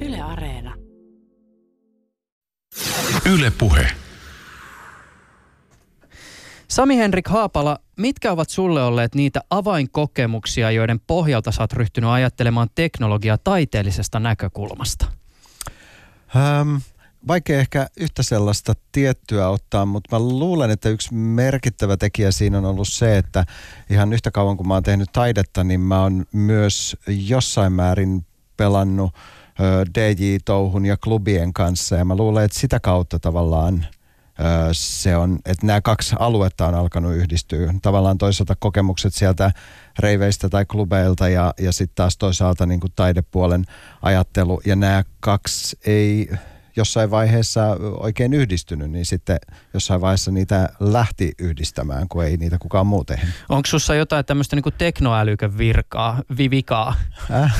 Yle Areena. Yle Puhe. Sami Henrik Haapala, mitkä ovat sulle olleet niitä avainkokemuksia, joiden pohjalta sä oot ryhtynyt ajattelemaan teknologiaa taiteellisesta näkökulmasta? Ähm, vaikea ehkä yhtä sellaista tiettyä ottaa, mutta mä luulen, että yksi merkittävä tekijä siinä on ollut se, että ihan yhtä kauan kun mä oon tehnyt taidetta, niin mä oon myös jossain määrin pelannut DJ-touhun ja klubien kanssa ja mä luulen, että sitä kautta tavallaan se on, että nämä kaksi aluetta on alkanut yhdistyä. Tavallaan toisaalta kokemukset sieltä reiveistä tai klubeilta ja, ja sitten taas toisaalta niin kuin taidepuolen ajattelu. Ja nämä kaksi ei jossain vaiheessa oikein yhdistynyt, niin sitten jossain vaiheessa niitä lähti yhdistämään, kun ei niitä kukaan muu tehnyt. Onko sussa jotain tämmöistä niin tekoälykön virkaa, vivikaa? Äh,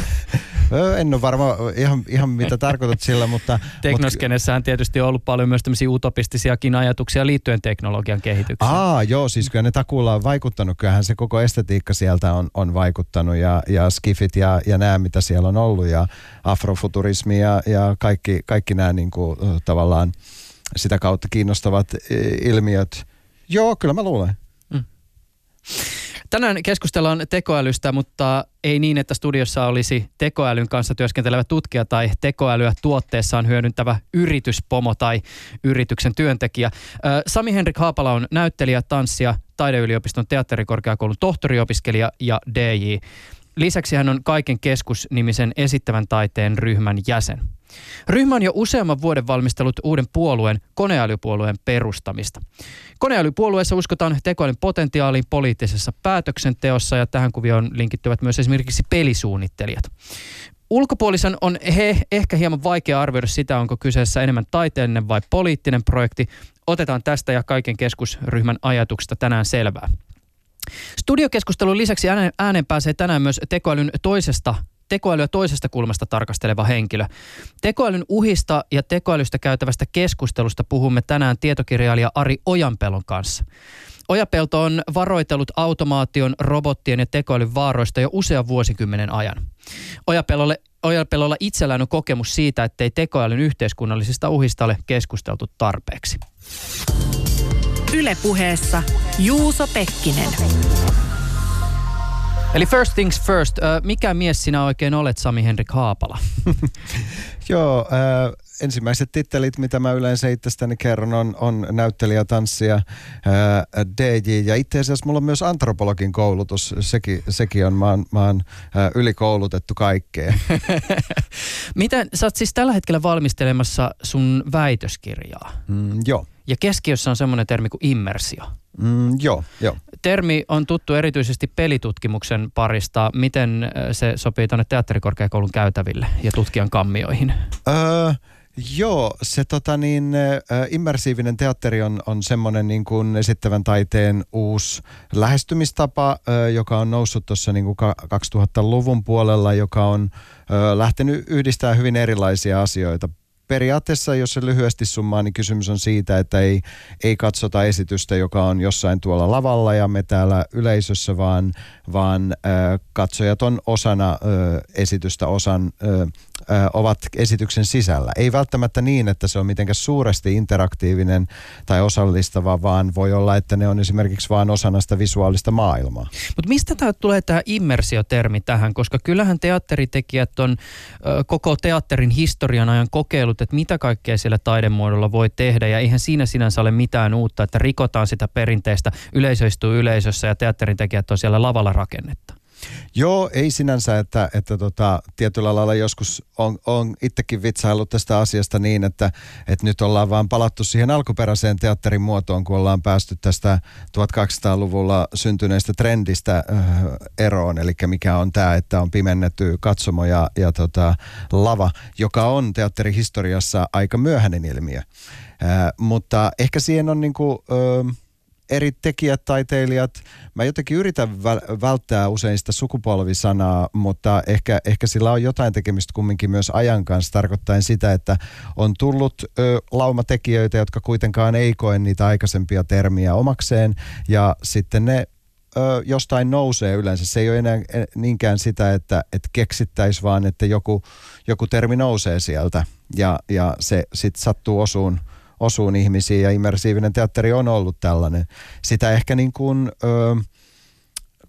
en ole varma ihan, ihan mitä tarkoitat sillä, mutta... Teknoskenessähän tietysti on ollut paljon myös tämmöisiä utopistisiakin ajatuksia liittyen teknologian kehitykseen. Aa, joo, siis kyllä ne takuulla on vaikuttanut. Kyllähän se koko estetiikka sieltä on, on vaikuttanut ja, ja skifit ja, ja nämä, mitä siellä on ollut ja afrofuturismi ja, ja kaikki, kaikki nämä niin kuin, tavallaan sitä kautta kiinnostavat ilmiöt. Joo, kyllä mä luulen. Mm. Tänään keskustellaan tekoälystä, mutta ei niin, että studiossa olisi tekoälyn kanssa työskentelevä tutkija tai tekoälyä tuotteessaan hyödyntävä yrityspomo tai yrityksen työntekijä. Sami Henrik Haapala on näyttelijä, tanssija, taideyliopiston teatterikorkeakoulun tohtoriopiskelija ja DJ. Lisäksi hän on Kaiken keskus-nimisen esittävän taiteen ryhmän jäsen. Ryhmä on jo useamman vuoden valmistellut uuden puolueen, koneälypuolueen perustamista. Koneälypuolueessa uskotaan tekoälyn potentiaaliin poliittisessa päätöksenteossa ja tähän kuvioon linkittyvät myös esimerkiksi pelisuunnittelijat. Ulkopuolisen on he ehkä hieman vaikea arvioida sitä, onko kyseessä enemmän taiteellinen vai poliittinen projekti. Otetaan tästä ja kaiken keskusryhmän ajatuksista tänään selvää. Studiokeskustelun lisäksi ääneen pääsee tänään myös tekoälyn toisesta tekoälyä toisesta kulmasta tarkasteleva henkilö. Tekoälyn uhista ja tekoälystä käytävästä keskustelusta puhumme tänään tietokirjailija Ari Ojanpelon kanssa. Ojapelto on varoitellut automaation, robottien ja tekoälyn vaaroista jo usean vuosikymmenen ajan. Ojapelolle, Ojapelolla itsellään on kokemus siitä, ettei tekoälyn yhteiskunnallisista uhista ole keskusteltu tarpeeksi. Ylepuheessa Juuso Pekkinen. Eli first things first, mikä mies sinä oikein olet, Sami Henrik Haapala? Joo, äh, ensimmäiset tittelit, mitä mä yleensä itsestäni kerron, on, on näyttelijä, tanssija, äh, DJ ja itse asiassa mulla on myös antropologin koulutus. Sekin, sekin on, mä oon, mä oon äh, ylikoulutettu kaikkeen. Miten, sä oot siis tällä hetkellä valmistelemassa sun väitöskirjaa? Mm, joo. Ja keskiössä on semmoinen termi kuin immersio. Mm, joo, joo. Termi on tuttu erityisesti pelitutkimuksen parista. Miten äh, se sopii tuonne teatterikorkeakoulun käytäville ja tutkijan kammioihin? Öö, Joo, se tota niin, äh, immersiivinen teatteri on, on semmoinen niin kuin esittävän taiteen uusi lähestymistapa, äh, joka on noussut tuossa niin 2000-luvun puolella, joka on äh, lähtenyt yhdistämään hyvin erilaisia asioita periaatteessa, jos se lyhyesti summaa, niin kysymys on siitä, että ei, ei katsota esitystä, joka on jossain tuolla lavalla ja me täällä yleisössä, vaan, vaan äh, katsojat on osana äh, esitystä, osan äh, ovat esityksen sisällä. Ei välttämättä niin, että se on mitenkään suuresti interaktiivinen tai osallistava, vaan voi olla, että ne on esimerkiksi vain osana sitä visuaalista maailmaa. Mutta mistä tämä tulee tämä immersiotermi tähän? Koska kyllähän teatteritekijät on ö, koko teatterin historian ajan kokeillut, että mitä kaikkea siellä taidemuodolla voi tehdä. Ja eihän siinä sinänsä ole mitään uutta, että rikotaan sitä perinteistä, yleisö istuu yleisössä ja teatterin tekijät on siellä lavalla rakennetta. Joo, ei sinänsä, että, että tota, tietyllä lailla joskus on, on itsekin vitsaillut tästä asiasta niin, että, että nyt ollaan vaan palattu siihen alkuperäiseen teatterin muotoon, kun ollaan päästy tästä 1200-luvulla syntyneestä trendistä äh, eroon, eli mikä on tämä, että on pimennetty katsomo ja, ja tota, lava, joka on teatterihistoriassa aika myöhäinen ilmiö. Äh, mutta ehkä siihen on niinku... Äh, eri tekijät, taiteilijat. Mä jotenkin yritän välttää usein sitä sukupolvisanaa, mutta ehkä, ehkä sillä on jotain tekemistä kumminkin myös ajan kanssa, tarkoittaen sitä, että on tullut ö, laumatekijöitä, jotka kuitenkaan ei koe niitä aikaisempia termiä omakseen, ja sitten ne ö, jostain nousee yleensä. Se ei ole enää niinkään sitä, että, että keksittäisi, vaan että joku, joku termi nousee sieltä ja, ja se sitten sattuu osuun, osuun ihmisiin ja immersiivinen teatteri on ollut tällainen. Sitä ehkä niin kuin, ö,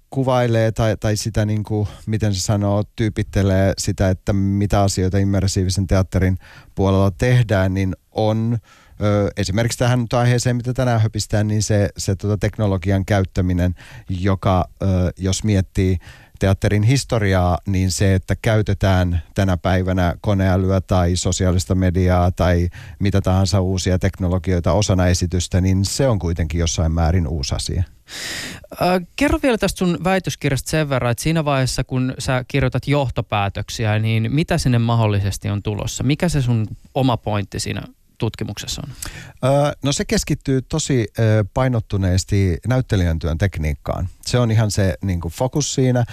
kuvailee tai, tai sitä niin kuin, miten se sanoo, tyypittelee sitä, että mitä asioita immersiivisen teatterin puolella tehdään, niin on ö, esimerkiksi tähän aiheeseen, mitä tänään höpistään, niin se, se tota teknologian käyttäminen, joka ö, jos miettii teatterin historiaa, niin se, että käytetään tänä päivänä koneälyä tai sosiaalista mediaa tai mitä tahansa uusia teknologioita osana esitystä, niin se on kuitenkin jossain määrin uusi asia. Kerro vielä tästä sun väitöskirjasta sen verran, että siinä vaiheessa kun sä kirjoitat johtopäätöksiä, niin mitä sinne mahdollisesti on tulossa? Mikä se sun oma pointti siinä tutkimuksessa on? no se keskittyy tosi painottuneesti näyttelijän työn tekniikkaan. Se on ihan se niin kuin fokus siinä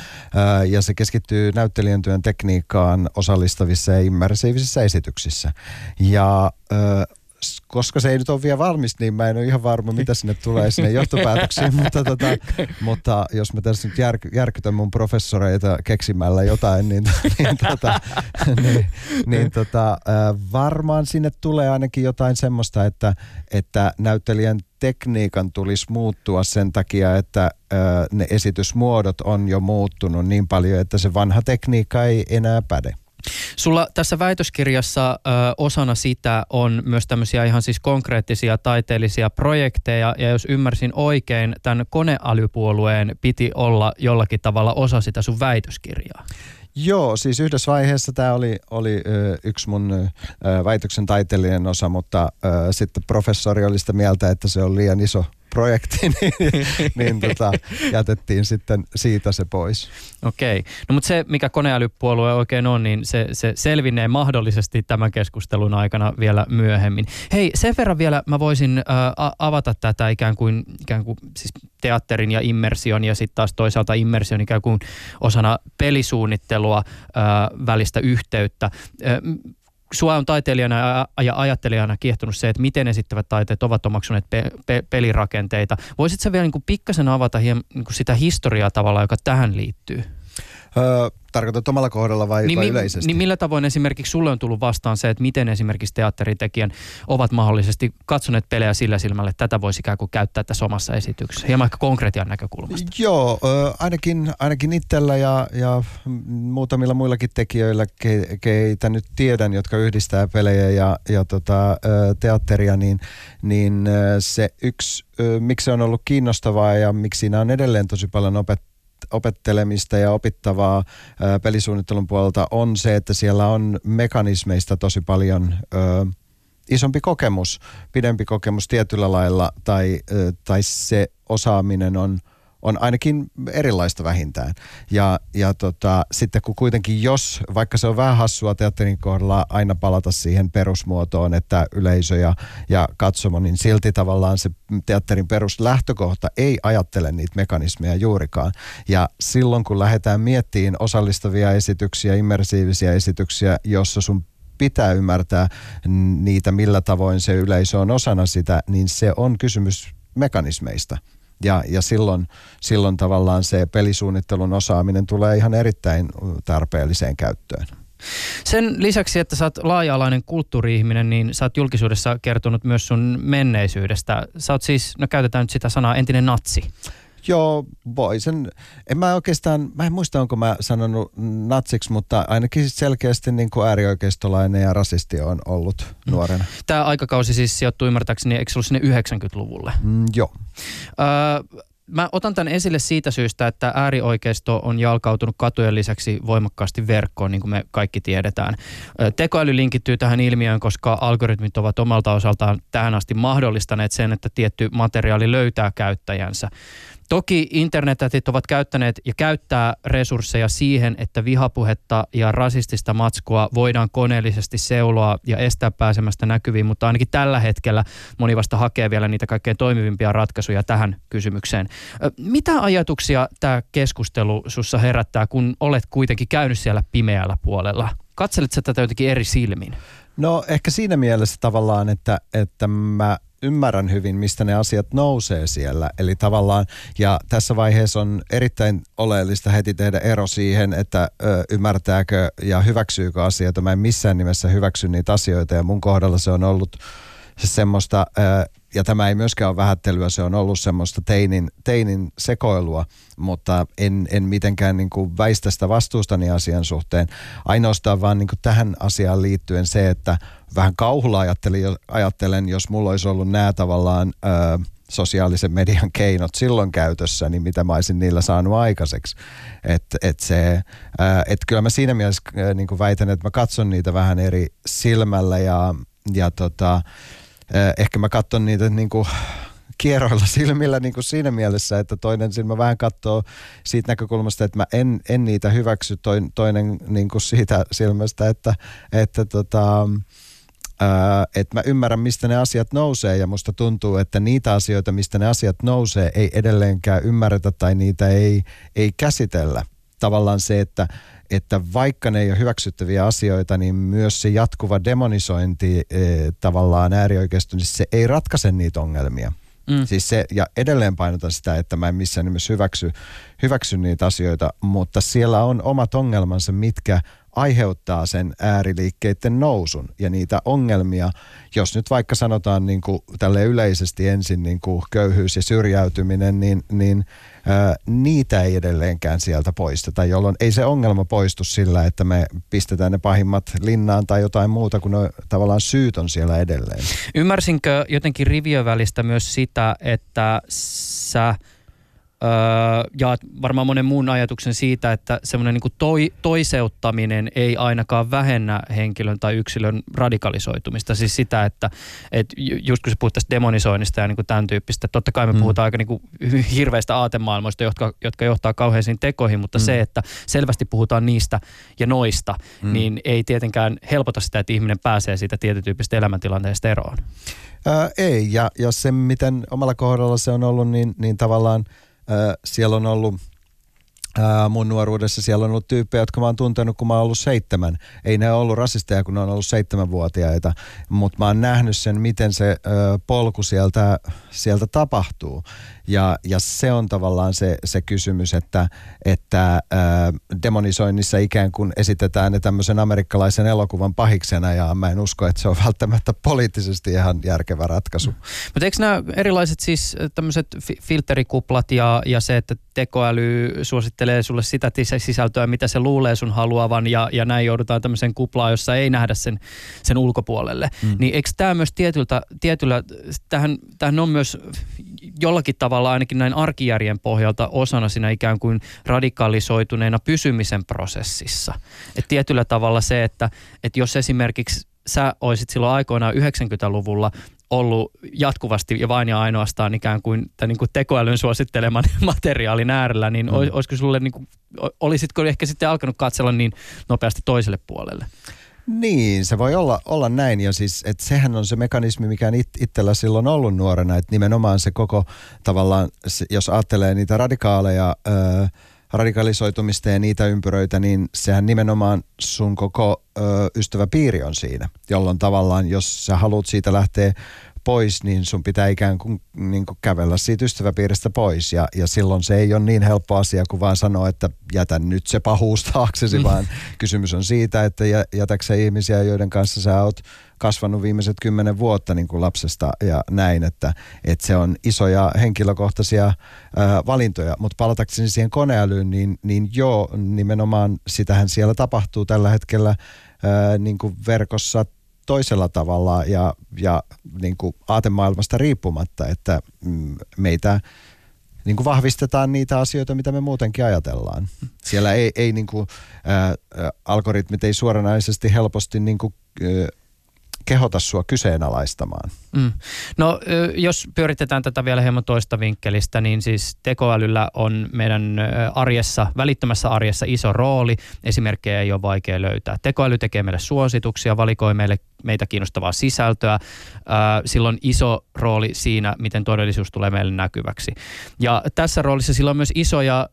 ja se keskittyy näyttelijän työn tekniikkaan osallistavissa ja immersiivisissä esityksissä. Ja koska se ei nyt ole vielä valmis, niin mä en ole ihan varma, mitä sinne tulee sinne johtopäätöksiin, mutta, tota, mutta jos mä tässä nyt jär, järkytän mun professoreita keksimällä jotain, niin, niin, tota, niin, niin tota, varmaan sinne tulee ainakin jotain semmoista, että, että näyttelijän tekniikan tulisi muuttua sen takia, että ne esitysmuodot on jo muuttunut niin paljon, että se vanha tekniikka ei enää päde. Sulla tässä väitöskirjassa ö, osana sitä on myös tämmöisiä ihan siis konkreettisia taiteellisia projekteja, ja jos ymmärsin oikein, tämän koneälypuolueen piti olla jollakin tavalla osa sitä sun väitöskirjaa. Joo, siis yhdessä vaiheessa tämä oli, oli yksi mun väitöksen taiteellinen osa, mutta sitten professori oli sitä mieltä, että se on liian iso projekti, niin, niin tota, jätettiin sitten siitä se pois. Okei. No mutta se, mikä koneälypuolue oikein on, niin se, se selvinnee mahdollisesti tämän keskustelun aikana vielä myöhemmin. Hei, sen verran vielä mä voisin äh, avata tätä ikään kuin, ikään kuin siis teatterin ja immersion ja sitten taas toisaalta immersion ikään kuin osana pelisuunnittelua äh, välistä yhteyttä. Äh, sua on taiteilijana ja ajattelijana kiehtonut se, että miten esittävät taiteet ovat omaksuneet pe- pe- pelirakenteita. Voisitko vielä niin pikkasen avata hieman niin sitä historiaa tavalla, joka tähän liittyy? Öö, tarkoitat omalla kohdalla vai, niin, vai yleisesti? Niin millä tavoin esimerkiksi sulle on tullut vastaan se, että miten esimerkiksi teatteritekijän ovat mahdollisesti katsoneet pelejä sillä silmällä, että tätä voisi ikään kuin käyttää tässä omassa esityksessä, hieman ehkä konkretian näkökulmasta? Joo, ainakin, ainakin itsellä ja, ja muutamilla muillakin tekijöillä, ke, keitä nyt tiedän, jotka yhdistää pelejä ja, ja tota, teatteria, niin, niin se yksi, miksi se on ollut kiinnostavaa ja miksi siinä on edelleen tosi paljon opet, opettelemista ja opittavaa pelisuunnittelun puolelta on se, että siellä on mekanismeista tosi paljon ö, isompi kokemus, pidempi kokemus tietyllä lailla tai, ö, tai se osaaminen on – on ainakin erilaista vähintään. Ja, ja tota, sitten kun kuitenkin jos, vaikka se on vähän hassua teatterin kohdalla aina palata siihen perusmuotoon, että yleisö ja, ja katsomo, niin silti tavallaan se teatterin peruslähtökohta ei ajattele niitä mekanismeja juurikaan. Ja silloin kun lähdetään miettimään osallistavia esityksiä, immersiivisiä esityksiä, jossa sun pitää ymmärtää niitä, millä tavoin se yleisö on osana sitä, niin se on kysymys mekanismeista. Ja, ja silloin, silloin tavallaan se pelisuunnittelun osaaminen tulee ihan erittäin tarpeelliseen käyttöön. Sen lisäksi, että sä oot laaja-alainen kulttuuri-ihminen, niin sä oot julkisuudessa kertonut myös sun menneisyydestä. Sä oot siis, no käytetään nyt sitä sanaa, entinen natsi. Joo, voi sen. En mä oikeastaan, mä en muista onko mä sanonut natsiksi, mutta ainakin selkeästi niin kuin äärioikeistolainen ja rasisti on ollut mm. nuorena. Tämä aikakausi siis sijoittuu ymmärtääkseni, eikö se ollut sinne 90-luvulle? Mm, joo. Öö, mä otan tämän esille siitä syystä, että äärioikeisto on jalkautunut katujen lisäksi voimakkaasti verkkoon, niin kuin me kaikki tiedetään. Tekoäly linkittyy tähän ilmiöön, koska algoritmit ovat omalta osaltaan tähän asti mahdollistaneet sen, että tietty materiaali löytää käyttäjänsä. Toki internetätit ovat käyttäneet ja käyttää resursseja siihen, että vihapuhetta ja rasistista matskua voidaan koneellisesti seuloa ja estää pääsemästä näkyviin, mutta ainakin tällä hetkellä moni vasta hakee vielä niitä kaikkein toimivimpia ratkaisuja tähän kysymykseen. Mitä ajatuksia tämä keskustelu sussa herättää, kun olet kuitenkin käynyt siellä pimeällä puolella? Katselet sä tätä jotenkin eri silmin? No ehkä siinä mielessä tavallaan, että, että mä ymmärrän hyvin, mistä ne asiat nousee siellä. Eli tavallaan, ja tässä vaiheessa on erittäin oleellista heti tehdä ero siihen, että ö, ymmärtääkö ja hyväksyykö asioita. Mä en missään nimessä hyväksy niitä asioita, ja mun kohdalla se on ollut se semmoista, ö, ja tämä ei myöskään ole vähättelyä, se on ollut semmoista teinin, teinin sekoilua, mutta en, en mitenkään niin kuin väistä sitä vastuustani asian suhteen. Ainoastaan vaan niin kuin tähän asiaan liittyen se, että vähän kauhulla ajattelen, ajattelen jos mulla olisi ollut nämä tavallaan... Ö, sosiaalisen median keinot silloin käytössä, niin mitä mä olisin niillä saanut aikaiseksi. Että et se, et kyllä mä siinä mielessä niin väitän, että mä katson niitä vähän eri silmällä ja, ja tota, ehkä mä katson niitä niin kuin kierroilla silmillä niin kuin siinä mielessä, että toinen silmä vähän katsoo siitä näkökulmasta, että mä en, en niitä hyväksy, toinen niin kuin siitä silmästä, että, että tota, että mä ymmärrän, mistä ne asiat nousee ja musta tuntuu, että niitä asioita, mistä ne asiat nousee, ei edelleenkään ymmärretä tai niitä ei, ei käsitellä. Tavallaan se, että, että vaikka ne ei ole hyväksyttäviä asioita, niin myös se jatkuva demonisointi e, tavallaan äärioikeisto, niin se ei ratkaise niitä ongelmia. Mm. Siis se, ja edelleen painotan sitä, että mä en missään nimessä hyväksy, hyväksy niitä asioita, mutta siellä on omat ongelmansa, mitkä aiheuttaa sen ääriliikkeiden nousun ja niitä ongelmia, jos nyt vaikka sanotaan niin kuin tälle yleisesti ensin niin kuin köyhyys ja syrjäytyminen, niin, niin ää, niitä ei edelleenkään sieltä poisteta, jolloin ei se ongelma poistu sillä, että me pistetään ne pahimmat linnaan tai jotain muuta, kun ne, tavallaan syyt on siellä edelleen. Ymmärsinkö jotenkin rivien välistä myös sitä, että sä öö, jaat varmaan monen muun ajatuksen siitä, että semmoinen niin toi, toiseuttaminen ei ainakaan vähennä henkilön tai yksilön radikalisoitumista. Siis sitä, että et just kun sä puhut tästä demonisoinnista ja niin kuin tämän tyyppistä, totta kai me mm. puhutaan aika niin kuin hirveistä aatemaailmoista, jotka, jotka johtaa kauheisiin tekoihin, mutta mm. se, että selvästi puhutaan niistä ja noista, mm. niin ei tietenkään helpota sitä, että ihminen pääsee siitä tietytyyppistä elämäntilanteesta eroon. Ää, ei, ja, ja se miten omalla kohdalla se on ollut, niin, niin tavallaan – siellä on ollut mun nuoruudessa siellä on ollut tyyppejä, jotka mä oon tuntenut, kun mä oon ollut seitsemän. Ei ne ollut rasisteja, kun ne on ollut seitsemänvuotiaita, mutta mä oon nähnyt sen, miten se ö, polku sieltä, sieltä tapahtuu. Ja, ja se on tavallaan se, se kysymys, että, että äh, demonisoinnissa ikään kuin esitetään ne tämmöisen amerikkalaisen elokuvan pahiksena ja mä en usko, että se on välttämättä poliittisesti ihan järkevä ratkaisu. Mm. Mutta eikö nämä erilaiset siis tämmöiset fi- filterikuplat ja, ja se, että tekoäly suosittelee sulle sitä sisältöä, mitä se luulee sun haluavan ja, ja näin joudutaan tämmöiseen kuplaan, jossa ei nähdä sen, sen ulkopuolelle. Mm. Niin eikö tämä myös tietyltä, tietyllä, tähän, tähän on myös jollakin tavalla ainakin näin arkijärjen pohjalta osana siinä ikään kuin radikalisoituneena pysymisen prosessissa. Et tietyllä tavalla se, että, että jos esimerkiksi sä olisit silloin aikoinaan 90-luvulla ollut jatkuvasti ja vain ja ainoastaan ikään kuin, tämän niin kuin tekoälyn suositteleman materiaalin äärellä, niin mm. olisiko sulle, niin kuin, olisitko ehkä sitten alkanut katsella niin nopeasti toiselle puolelle? Niin, se voi olla, olla näin. Ja siis, että sehän on se mekanismi, mikä on it, itsellä silloin ollut nuorena, että nimenomaan se koko tavallaan, jos ajattelee niitä radikaaleja, öö, radikalisoitumista ja niitä ympyröitä, niin sehän nimenomaan sun koko ö, ystäväpiiri on siinä, jolloin tavallaan, jos sä haluat siitä lähteä pois, niin sun pitää ikään kuin, niin kuin kävellä siitä ystäväpiiristä pois. Ja, ja silloin se ei ole niin helppo asia kuin vaan sanoa, että jätä nyt se pahuus taaksesi, mm. vaan kysymys on siitä, että jätäksä ihmisiä, joiden kanssa sä oot kasvanut viimeiset kymmenen vuotta niin kuin lapsesta ja näin, että, että se on isoja henkilökohtaisia ää, valintoja. Mutta palatakseni siihen koneälyyn, niin, niin joo, nimenomaan sitähän siellä tapahtuu tällä hetkellä ää, niin kuin verkossa toisella tavalla ja, ja niin kuin aatemaailmasta riippumatta, että mm, meitä niin kuin vahvistetaan niitä asioita, mitä me muutenkin ajatellaan. Siellä ei, ei niin kuin, ää, algoritmit ei suoranaisesti helposti niin kuin, ää, kehota sua kyseenalaistamaan. Mm. No jos pyöritetään tätä vielä hieman toista vinkkelistä, niin siis tekoälyllä on meidän arjessa, välittömässä arjessa iso rooli. Esimerkkejä ei ole vaikea löytää. Tekoäly tekee meille suosituksia, valikoi meille meitä kiinnostavaa sisältöä. Sillä on iso rooli siinä, miten todellisuus tulee meille näkyväksi. Ja tässä roolissa sillä on myös isoja,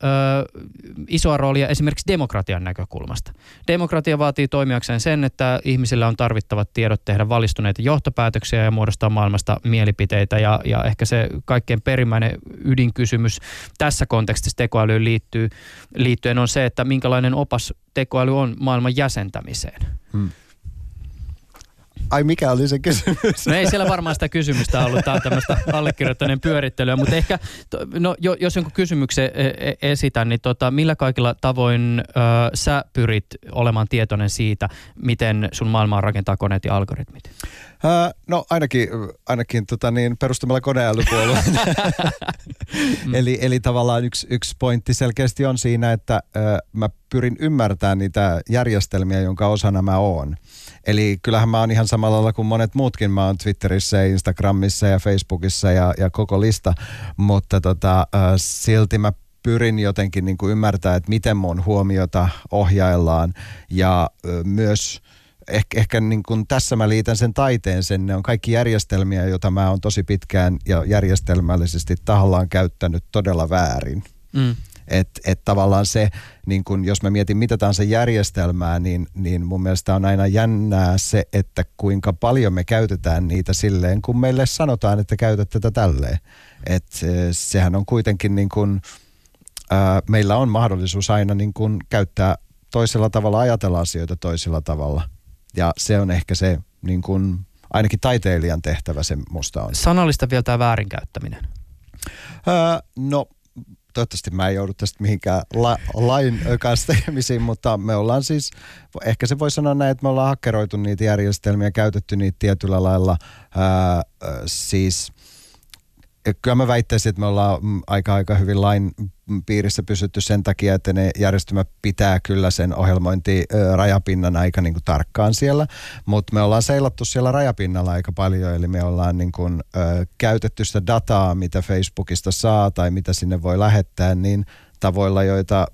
isoa roolia esimerkiksi demokratian näkökulmasta. Demokratia vaatii toimijakseen sen, että ihmisillä on tarvittavat tiedot tehdä valistuneita johtopäätöksiä ja muodostaa maailmasta mielipiteitä. Ja, ja ehkä se kaikkein perimmäinen ydinkysymys tässä kontekstissa tekoälyyn liittyy, liittyen on se, että minkälainen opas tekoäly on maailman jäsentämiseen. Hmm. Ai mikä oli se kysymys? No ei siellä varmaan sitä kysymystä ollut, tämä on tämmöistä allekirjoittaneen pyörittelyä, mutta ehkä, no, jos jonkun kysymyksen e, e, esitän, niin tota, millä kaikilla tavoin ö, sä pyrit olemaan tietoinen siitä, miten sun maailmaa rakentaa koneet ja algoritmit? No ainakin, ainakin tota niin, perustamalla koneälypuolueen. mm. eli, eli tavallaan yksi, yksi pointti selkeästi on siinä, että ö, mä pyrin ymmärtämään niitä järjestelmiä, jonka osana mä oon. Eli kyllähän mä oon ihan samalla lailla kuin monet muutkin. Mä oon Twitterissä ja Instagramissa ja Facebookissa ja, ja koko lista, mutta tota, äh, silti mä pyrin jotenkin niin kuin ymmärtää, että miten mun huomiota ohjaillaan ja äh, myös ehkä, ehkä niin kuin tässä mä liitän sen taiteen sen, ne on kaikki järjestelmiä, joita mä oon tosi pitkään ja järjestelmällisesti tahallaan käyttänyt todella väärin. Mm. Että et tavallaan se, niin kun, jos mä mietin mitä tahansa järjestelmää, niin, niin mun mielestä on aina jännää se, että kuinka paljon me käytetään niitä silleen, kun meille sanotaan, että käytät tätä tälleen. Et sehän on kuitenkin niin kun, ää, meillä on mahdollisuus aina niin kun käyttää toisella tavalla, ajatella asioita toisella tavalla. Ja se on ehkä se niin kun, ainakin taiteilijan tehtävä se musta on. Sanallista vielä tämä väärinkäyttäminen. Öö, no toivottavasti mä en joudu tästä mihinkään la, lain kanssa tekemisiin, mutta me ollaan siis, ehkä se voi sanoa näin, että me ollaan hakkeroitu niitä järjestelmiä, käytetty niitä tietyllä lailla, ää, siis kyllä mä väittäisin, että me ollaan aika aika hyvin lain piirissä pysytty sen takia, että ne järjestelmä pitää kyllä sen ohjelmointi rajapinnan aika niin kuin tarkkaan siellä, mutta me ollaan seilattu siellä rajapinnalla aika paljon, eli me ollaan niin kuin, ö, käytetty sitä dataa, mitä Facebookista saa tai mitä sinne voi lähettää, niin tavoilla, joita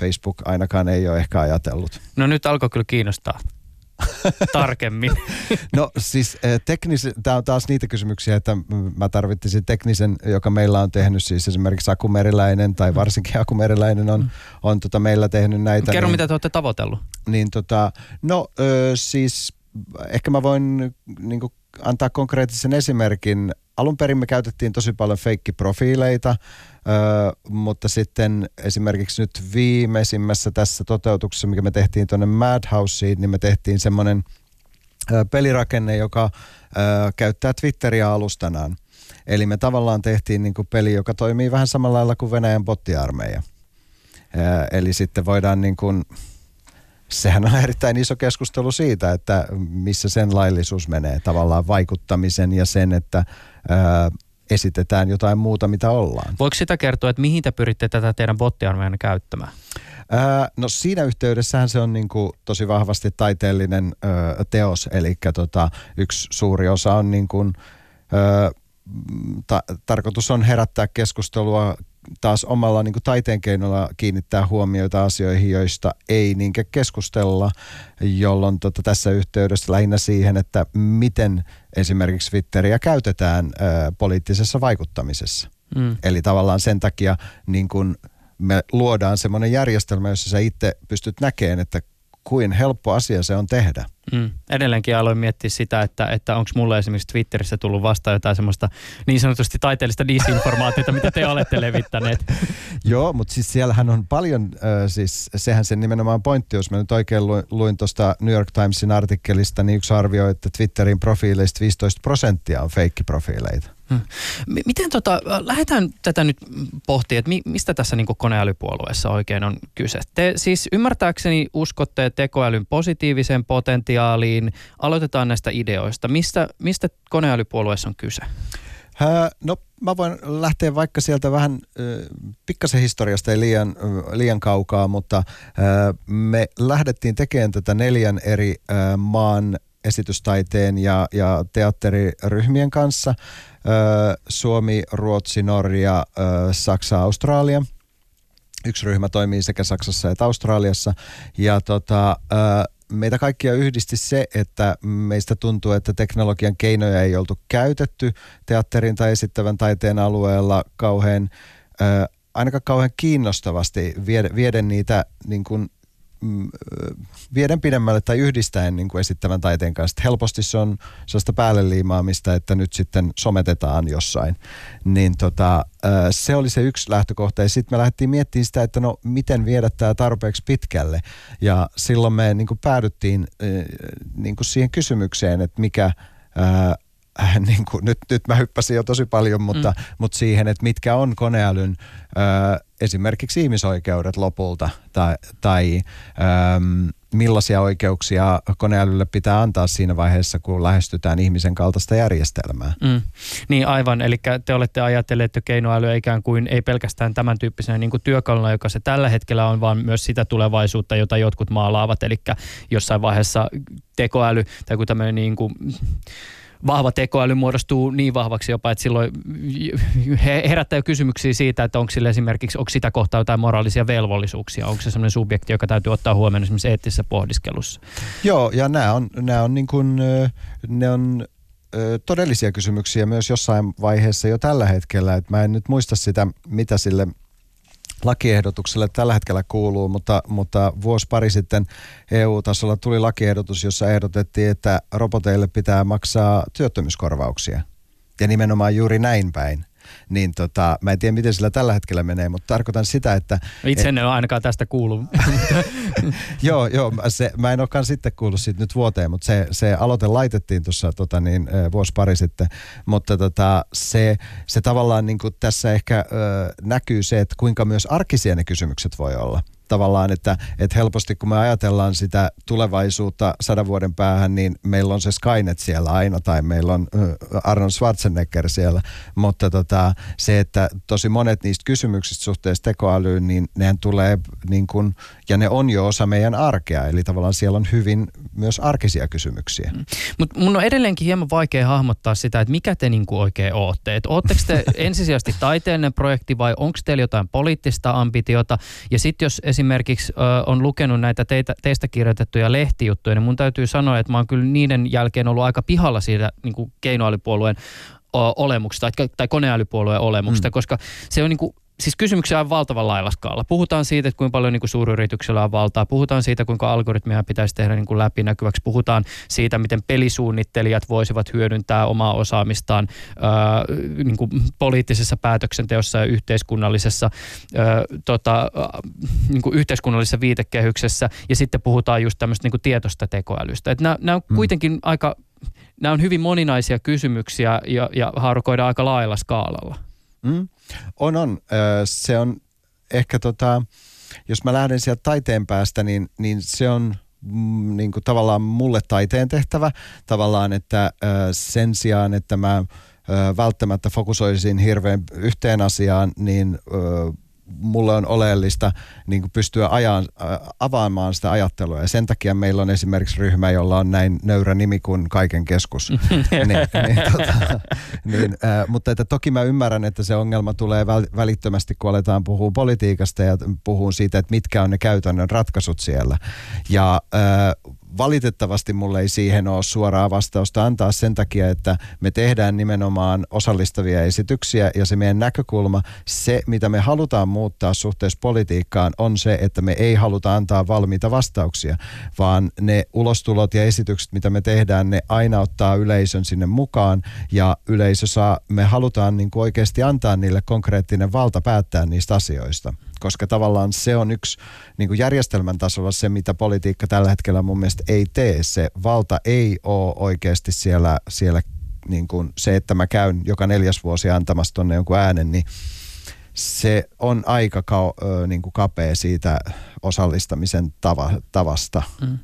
Facebook ainakaan ei ole ehkä ajatellut. No nyt alkoi kyllä kiinnostaa tarkemmin? No siis eh, teknis, tämä on taas niitä kysymyksiä, että mä tarvitsisin teknisen, joka meillä on tehnyt, siis esimerkiksi Akumeriläinen tai varsinkin Akumeriläinen on, on tota meillä tehnyt näitä. Kerro, niin, mitä te olette tavoitellut. Niin tota, no ö, siis ehkä mä voin niin antaa konkreettisen esimerkin. Alun perin me käytettiin tosi paljon feikkiprofiileita, mutta sitten esimerkiksi nyt viimeisimmässä tässä toteutuksessa, mikä me tehtiin tuonne Madhouseen, niin me tehtiin semmoinen pelirakenne, joka käyttää Twitteriä alustanaan. Eli me tavallaan tehtiin niin kuin peli, joka toimii vähän samalla lailla kuin Venäjän bottiarmeija. Eli sitten voidaan niin kuin, sehän on erittäin iso keskustelu siitä, että missä sen laillisuus menee, tavallaan vaikuttamisen ja sen, että esitetään jotain muuta, mitä ollaan. Voiko sitä kertoa, että mihin te pyritte tätä teidän bottiarmeijan käyttämään? Ää, no siinä yhteydessähän se on niin kuin tosi vahvasti taiteellinen ö, teos, eli tota, yksi suuri osa on niin kuin, ö, ta- tarkoitus on herättää keskustelua taas omalla niin taiteen keinolla kiinnittää huomioita asioihin, joista ei niinkään keskustella, jolloin tota, tässä yhteydessä lähinnä siihen, että miten esimerkiksi Twitteriä käytetään ö, poliittisessa vaikuttamisessa. Mm. Eli tavallaan sen takia niin kun me luodaan semmoinen järjestelmä, jossa sä itse pystyt näkemään, että kuin helppo asia se on tehdä. Mm. Edelleenkin aloin miettiä sitä, että, että onko mulle esimerkiksi Twitterissä tullut vastaan jotain semmoista niin sanotusti taiteellista disinformaatiota, mitä te olette levittäneet. Joo, mutta siis siellähän on paljon, äh, siis sehän sen nimenomaan pointti, jos mä nyt oikein luin, luin tuosta New York Timesin artikkelista, niin yksi arvio, että Twitterin profiileista 15 prosenttia on feikkiprofiileita. Hmm. Miten tota, lähdetään tätä nyt pohtimaan, että mistä tässä niin koneälypuolueessa oikein on kyse? Te siis ymmärtääkseni uskotte tekoälyn positiiviseen potentiaaliin. Aloitetaan näistä ideoista. Mistä, mistä koneälypuolueessa on kyse? no mä voin lähteä vaikka sieltä vähän äh, pikkasen historiasta, ei liian, liian kaukaa, mutta me lähdettiin tekemään tätä neljän eri maan esitystaiteen ja, ja teatteriryhmien kanssa. Suomi, Ruotsi, Norja, Saksa, Australia. Yksi ryhmä toimii sekä Saksassa että Australiassa. Ja tota, meitä kaikkia yhdisti se, että meistä tuntuu, että teknologian keinoja ei oltu käytetty teatterin tai esittävän taiteen alueella kauhean, äh, ainakaan kauhean kiinnostavasti viedä, viedä niitä niin kuin Mm, vieden pidemmälle tai yhdistäen niin kuin esittävän taiteen kanssa. Helposti se on sellaista päälle liimaamista, että nyt sitten sometetaan jossain. Niin tota, se oli se yksi lähtökohta. Ja sitten me lähdettiin miettimään sitä, että no miten viedä tämä tarpeeksi pitkälle. Ja silloin me niin kuin päädyttiin niin kuin siihen kysymykseen, että mikä äh, niin kuin, nyt, nyt mä hyppäsin jo tosi paljon, mutta, mm. mutta siihen, että mitkä on koneälyn äh, esimerkiksi ihmisoikeudet lopulta tai, tai ähm, millaisia oikeuksia koneälylle pitää antaa siinä vaiheessa, kun lähestytään ihmisen kaltaista järjestelmää. Mm. Niin aivan, eli te olette ajatelleet, että keinoäly ikään kuin ei pelkästään tämän tyyppisenä niin kuin työkaluna, joka se tällä hetkellä on, vaan myös sitä tulevaisuutta, jota jotkut maalaavat, eli jossain vaiheessa tekoäly tai kun tämmöinen niin kuin vahva tekoäly muodostuu niin vahvaksi jopa, että silloin herättää jo kysymyksiä siitä, että onko sillä esimerkiksi, onko sitä kohtaa jotain moraalisia velvollisuuksia, onko se sellainen subjekti, joka täytyy ottaa huomioon esimerkiksi eettisessä pohdiskelussa. Joo, ja nämä on, nämä on, niin kuin, ne on todellisia kysymyksiä myös jossain vaiheessa jo tällä hetkellä, että mä en nyt muista sitä, mitä sille – lakiehdotukselle tällä hetkellä kuuluu, mutta, mutta vuosi pari sitten EU-tasolla tuli lakiehdotus, jossa ehdotettiin, että roboteille pitää maksaa työttömyyskorvauksia. Ja nimenomaan juuri näin päin niin tota, mä en tiedä miten sillä tällä hetkellä menee, mutta tarkoitan sitä, että... Itse en ole ainakaan tästä kuullut. joo, joo, se, mä en olekaan sitten kuullut siitä nyt vuoteen, mutta se, se aloite laitettiin tuossa tota niin, vuosi pari sitten, mutta tota, se, se tavallaan niin kuin tässä ehkä ö, näkyy se, että kuinka myös arkisia ne kysymykset voi olla tavallaan, että, että helposti kun me ajatellaan sitä tulevaisuutta sadan vuoden päähän, niin meillä on se Skynet siellä aina tai meillä on Arnold Schwarzenegger siellä, mutta tota, se, että tosi monet niistä kysymyksistä suhteessa tekoälyyn, niin nehän tulee niin kuin, ja ne on jo osa meidän arkea, eli tavallaan siellä on hyvin myös arkisia kysymyksiä. Mm. Mutta mun on edelleenkin hieman vaikea hahmottaa sitä, että mikä te niinku oikein ootte. Et ootteko te ensisijaisesti taiteellinen projekti vai onko teillä jotain poliittista ambitiota? Ja sitten jos esimerkiksi ö, on lukenut näitä teitä, teistä kirjoitettuja lehtijuttuja, niin mun täytyy sanoa, että mä oon kyllä niiden jälkeen ollut aika pihalla siitä niin kuin keinoälypuolueen olemuksesta tai, tai koneälypuolueen olemuksesta, mm. koska se on niin kuin siis kysymyksiä on valtavan lailla skaalla. Puhutaan siitä, että kuinka paljon niin kuin suuryrityksellä on valtaa. Puhutaan siitä, kuinka algoritmia pitäisi tehdä niin kuin läpinäkyväksi. Puhutaan siitä, miten pelisuunnittelijat voisivat hyödyntää omaa osaamistaan ää, niin kuin poliittisessa päätöksenteossa ja yhteiskunnallisessa, ää, tota, niin kuin yhteiskunnallisessa viitekehyksessä. Ja sitten puhutaan just tämmöistä niin kuin tietoista tekoälystä. Että nämä, nämä on mm. kuitenkin aika, nämä on hyvin moninaisia kysymyksiä ja, ja haarukoidaan aika laajalla skaalalla. Mm. On, on. Se on ehkä tota, jos mä lähden sieltä taiteen päästä, niin, niin se on mm, niin kuin tavallaan mulle taiteen tehtävä. Tavallaan, että sen sijaan, että mä välttämättä fokusoisin hirveän yhteen asiaan, niin mulle on oleellista niin kuin pystyä ajan, avaamaan sitä ajattelua. Ja sen takia meillä on esimerkiksi ryhmä, jolla on näin nöyrä nimi kuin Kaiken keskus. niin, niin, tota, niin, äh, mutta että toki mä ymmärrän, että se ongelma tulee väl, välittömästi, kun aletaan puhua politiikasta ja puhuu siitä, että mitkä on ne käytännön ratkaisut siellä. Ja äh, valitettavasti mulle ei siihen ole suoraa vastausta antaa sen takia, että me tehdään nimenomaan osallistavia esityksiä ja se meidän näkökulma, se mitä me halutaan muuttaa suhteessa politiikkaan on se, että me ei haluta antaa valmiita vastauksia, vaan ne ulostulot ja esitykset, mitä me tehdään, ne aina ottaa yleisön sinne mukaan ja yleisö saa, me halutaan niin kuin oikeasti antaa niille konkreettinen valta päättää niistä asioista koska tavallaan se on yksi niin kuin järjestelmän tasolla se, mitä politiikka tällä hetkellä mun mielestä ei tee. Se valta ei ole oikeasti siellä, siellä niin kuin se, että mä käyn joka neljäs vuosi antamassa tuonne jonkun äänen, niin se on aika ka, niin kuin kapea siitä osallistamisen tava, tavasta. Mm.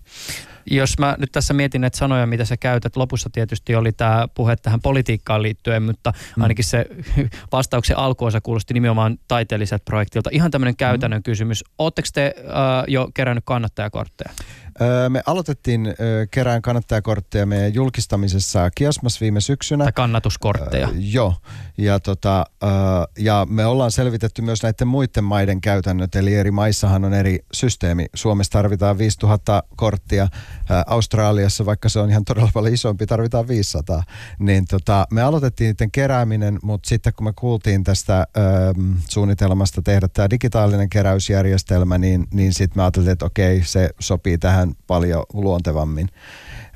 Jos mä nyt tässä mietin näitä sanoja, mitä sä käytät, lopussa tietysti oli tämä puhe tähän politiikkaan liittyen, mutta mm. ainakin se vastauksen alkuosa kuulosti nimenomaan taiteelliset projektilta. Ihan tämmöinen käytännön mm. kysymys. Oletteko te uh, jo kerännyt kannattajakortteja? Öö, me aloitettiin öö, kerään kannattajakortteja meidän julkistamisessa Kiasmas viime syksynä. Tai kannatuskortteja. Öö, joo, ja, tota, öö, ja me ollaan selvitetty myös näiden muiden maiden käytännöt, eli eri maissahan on eri systeemi. Suomessa tarvitaan 5000 korttia, öö, Australiassa, vaikka se on ihan todella paljon isompi, tarvitaan 500. Niin tota, me aloitettiin niiden kerääminen, mutta sitten kun me kuultiin tästä öö, suunnitelmasta tehdä tämä digitaalinen keräysjärjestelmä, niin, niin sitten me ajattelin, että okei, se sopii tähän paljon luontevammin.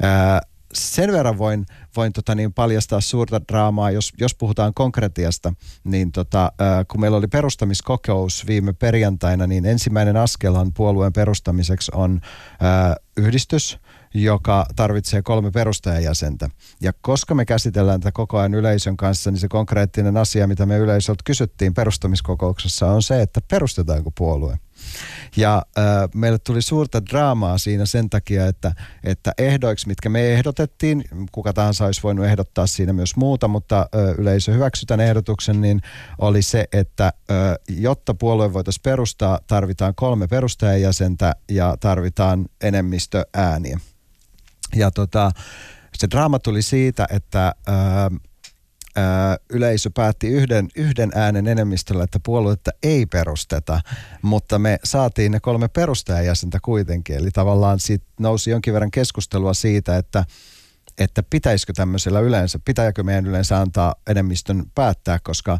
Ää, sen verran voin, voin tota niin paljastaa suurta draamaa, jos, jos puhutaan konkretiasta, niin tota, ää, kun meillä oli perustamiskokous viime perjantaina, niin ensimmäinen askelhan puolueen perustamiseksi on ää, yhdistys, joka tarvitsee kolme perustajajäsentä. Ja koska me käsitellään tätä koko ajan yleisön kanssa, niin se konkreettinen asia, mitä me yleisöltä kysyttiin perustamiskokouksessa, on se, että perustetaanko puolue. Ja äh, meille tuli suurta draamaa siinä sen takia, että, että ehdoiksi, mitkä me ehdotettiin, kuka tahansa olisi voinut ehdottaa siinä myös muuta, mutta äh, yleisö hyväksyi tämän ehdotuksen, niin oli se, että äh, jotta puolue voitaisiin perustaa, tarvitaan kolme perustajajäsentä ja tarvitaan enemmistö ääniä. Ja tota, se draama tuli siitä, että äh, yleisö päätti yhden, yhden äänen enemmistöllä, että puoluetta ei perusteta, mutta me saatiin ne kolme perustajajäsentä kuitenkin. Eli tavallaan siitä nousi jonkin verran keskustelua siitä, että, että pitäisikö tämmöisellä yleensä, pitääkö meidän yleensä antaa enemmistön päättää, koska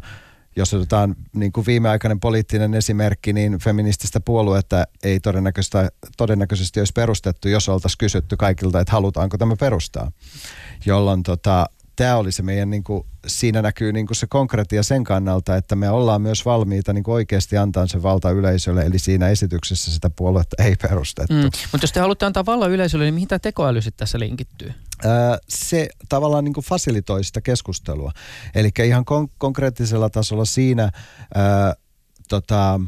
jos otetaan niin kuin viimeaikainen poliittinen esimerkki, niin feminististä puoluetta ei todennäköisesti, todennäköisesti olisi perustettu, jos oltaisiin kysytty kaikilta, että halutaanko tämä perustaa. Jolloin tota, tämä oli se meidän, niin kuin, siinä näkyy niin kuin se konkreettia sen kannalta, että me ollaan myös valmiita niin kuin oikeasti antaa se valta yleisölle, eli siinä esityksessä sitä puoluetta ei perustettu. Mm. Mutta jos te haluatte antaa vallan yleisölle, niin mihin tämä tekoäly sitten tässä linkittyy? Se tavallaan niin kuin fasilitoi sitä keskustelua. Eli ihan kon- konkreettisella tasolla siinä öö, tota,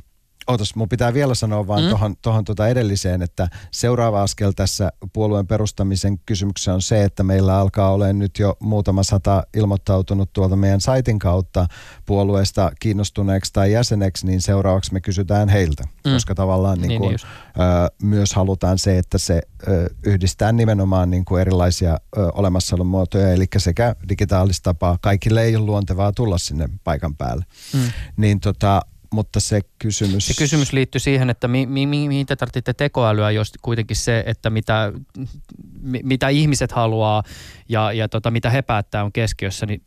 Ootas, mun pitää vielä sanoa vaan mm. tuohon tohon tota edelliseen, että seuraava askel tässä puolueen perustamisen kysymyksessä on se, että meillä alkaa olla nyt jo muutama sata ilmoittautunut tuolta meidän saitin kautta puolueesta kiinnostuneeksi tai jäseneksi, niin seuraavaksi me kysytään heiltä, mm. koska tavallaan niin niin, kun, niin ö, myös halutaan se, että se ö, yhdistää nimenomaan niin kuin erilaisia ö, olemassaolon muotoja, eli sekä digitaalista tapaa, kaikille ei ole luontevaa tulla sinne paikan päälle. Mm. Niin tota, mutta se kysymys... Se kysymys liittyy siihen, että mi, mi, mi, mihin te tarvitsette tekoälyä, jos kuitenkin se, että mitä, mi, mitä ihmiset haluaa ja, ja tota, mitä he päättää on keskiössä, niin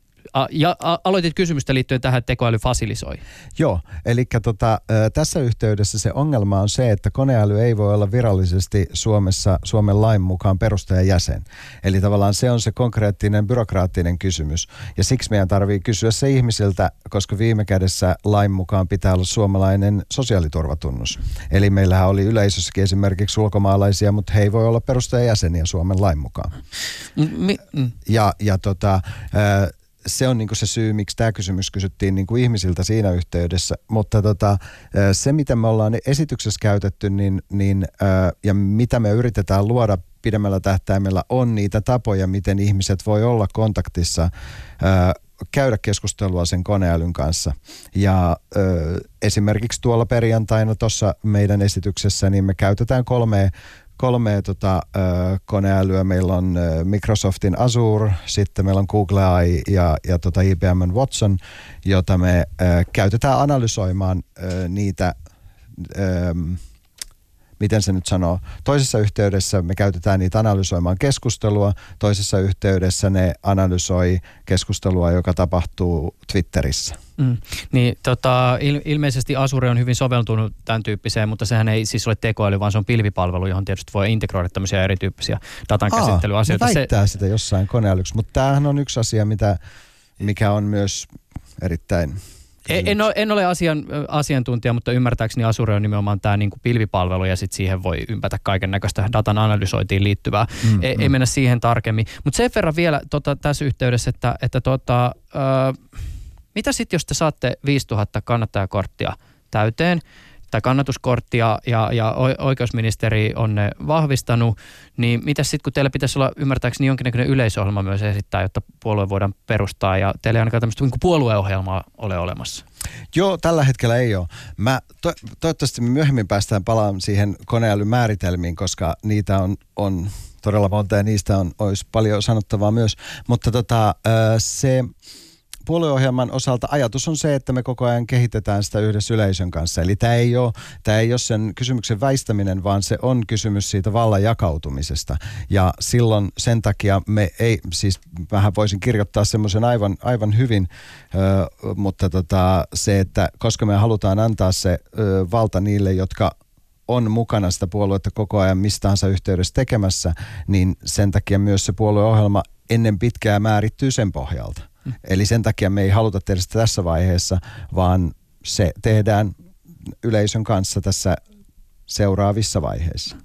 ja aloitit kysymystä liittyen tähän, että tekoäly fasilisoi. Joo, eli tota, tässä yhteydessä se ongelma on se, että koneäly ei voi olla virallisesti Suomessa Suomen lain mukaan perustajajäsen. Eli tavallaan se on se konkreettinen byrokraattinen kysymys. Ja siksi meidän tarvii kysyä se ihmisiltä, koska viime kädessä lain mukaan pitää olla suomalainen sosiaaliturvatunnus. Eli meillähän oli yleisössäkin esimerkiksi ulkomaalaisia, mutta he ei voi olla perustajajäseniä Suomen lain mukaan. Mi- mm. Ja, ja tota, se on niinku se syy, miksi tämä kysymys kysyttiin niinku ihmisiltä siinä yhteydessä. Mutta tota, se, mitä me ollaan esityksessä käytetty niin, niin, ja mitä me yritetään luoda pidemmällä tähtäimellä, on niitä tapoja, miten ihmiset voi olla kontaktissa käydä keskustelua sen koneälyn kanssa. Ja ö, esimerkiksi tuolla perjantaina tuossa meidän esityksessä, niin me käytetään kolmea kolme tota, koneälyä. Meillä on Microsoftin Azure, sitten meillä on Google AI ja, ja tota IBM Watson, jota me äh, käytetään analysoimaan äh, niitä äh, miten se nyt sanoo, toisessa yhteydessä me käytetään niitä analysoimaan keskustelua, toisessa yhteydessä ne analysoi keskustelua, joka tapahtuu Twitterissä. Mm. Niin, tota, il, ilmeisesti Azure on hyvin soveltunut tämän tyyppiseen, mutta sehän ei siis ole tekoäly, vaan se on pilvipalvelu, johon tietysti voi integroida tämmöisiä erityyppisiä datan käsittelyasioita. Se väittää sitä jossain koneälyksi, mutta tämähän on yksi asia, mitä, mikä on myös erittäin en, ole, en ole asian, asiantuntija, mutta ymmärtääkseni Azure on nimenomaan tämä niin pilvipalvelu ja sitten siihen voi ympätä kaiken näköistä datan analysointiin liittyvää. Mm, ei, mm. ei mennä siihen tarkemmin. Mutta sen verran vielä tota, tässä yhteydessä, että, että tota, ö, mitä sitten jos te saatte 5000 kannattajakorttia täyteen, tai kannatuskortti ja, ja, oikeusministeri on ne vahvistanut, niin mitä sitten kun teillä pitäisi olla ymmärtääkseni jonkinnäköinen yleisohjelma myös esittää, jotta puolue voidaan perustaa ja teillä ei ainakaan tämmöistä niin puolueohjelmaa ole olemassa? Joo, tällä hetkellä ei ole. Mä to, toivottavasti me myöhemmin päästään palaamaan siihen koneälyn määritelmiin, koska niitä on, on todella monta ja niistä on, olisi paljon sanottavaa myös. Mutta tota, se puolueohjelman osalta ajatus on se, että me koko ajan kehitetään sitä yhdessä yleisön kanssa. Eli tämä ei ole, tämä ei ole sen kysymyksen väistäminen, vaan se on kysymys siitä vallan jakautumisesta. Ja silloin sen takia me ei, siis vähän voisin kirjoittaa semmoisen aivan, aivan hyvin, mutta tota, se, että koska me halutaan antaa se valta niille, jotka on mukana sitä puoluetta koko ajan mistahansa yhteydessä tekemässä, niin sen takia myös se puolueohjelma ennen pitkää määrittyy sen pohjalta. Mm. Eli sen takia me ei haluta tehdä sitä tässä vaiheessa, vaan se tehdään yleisön kanssa tässä seuraavissa vaiheissa.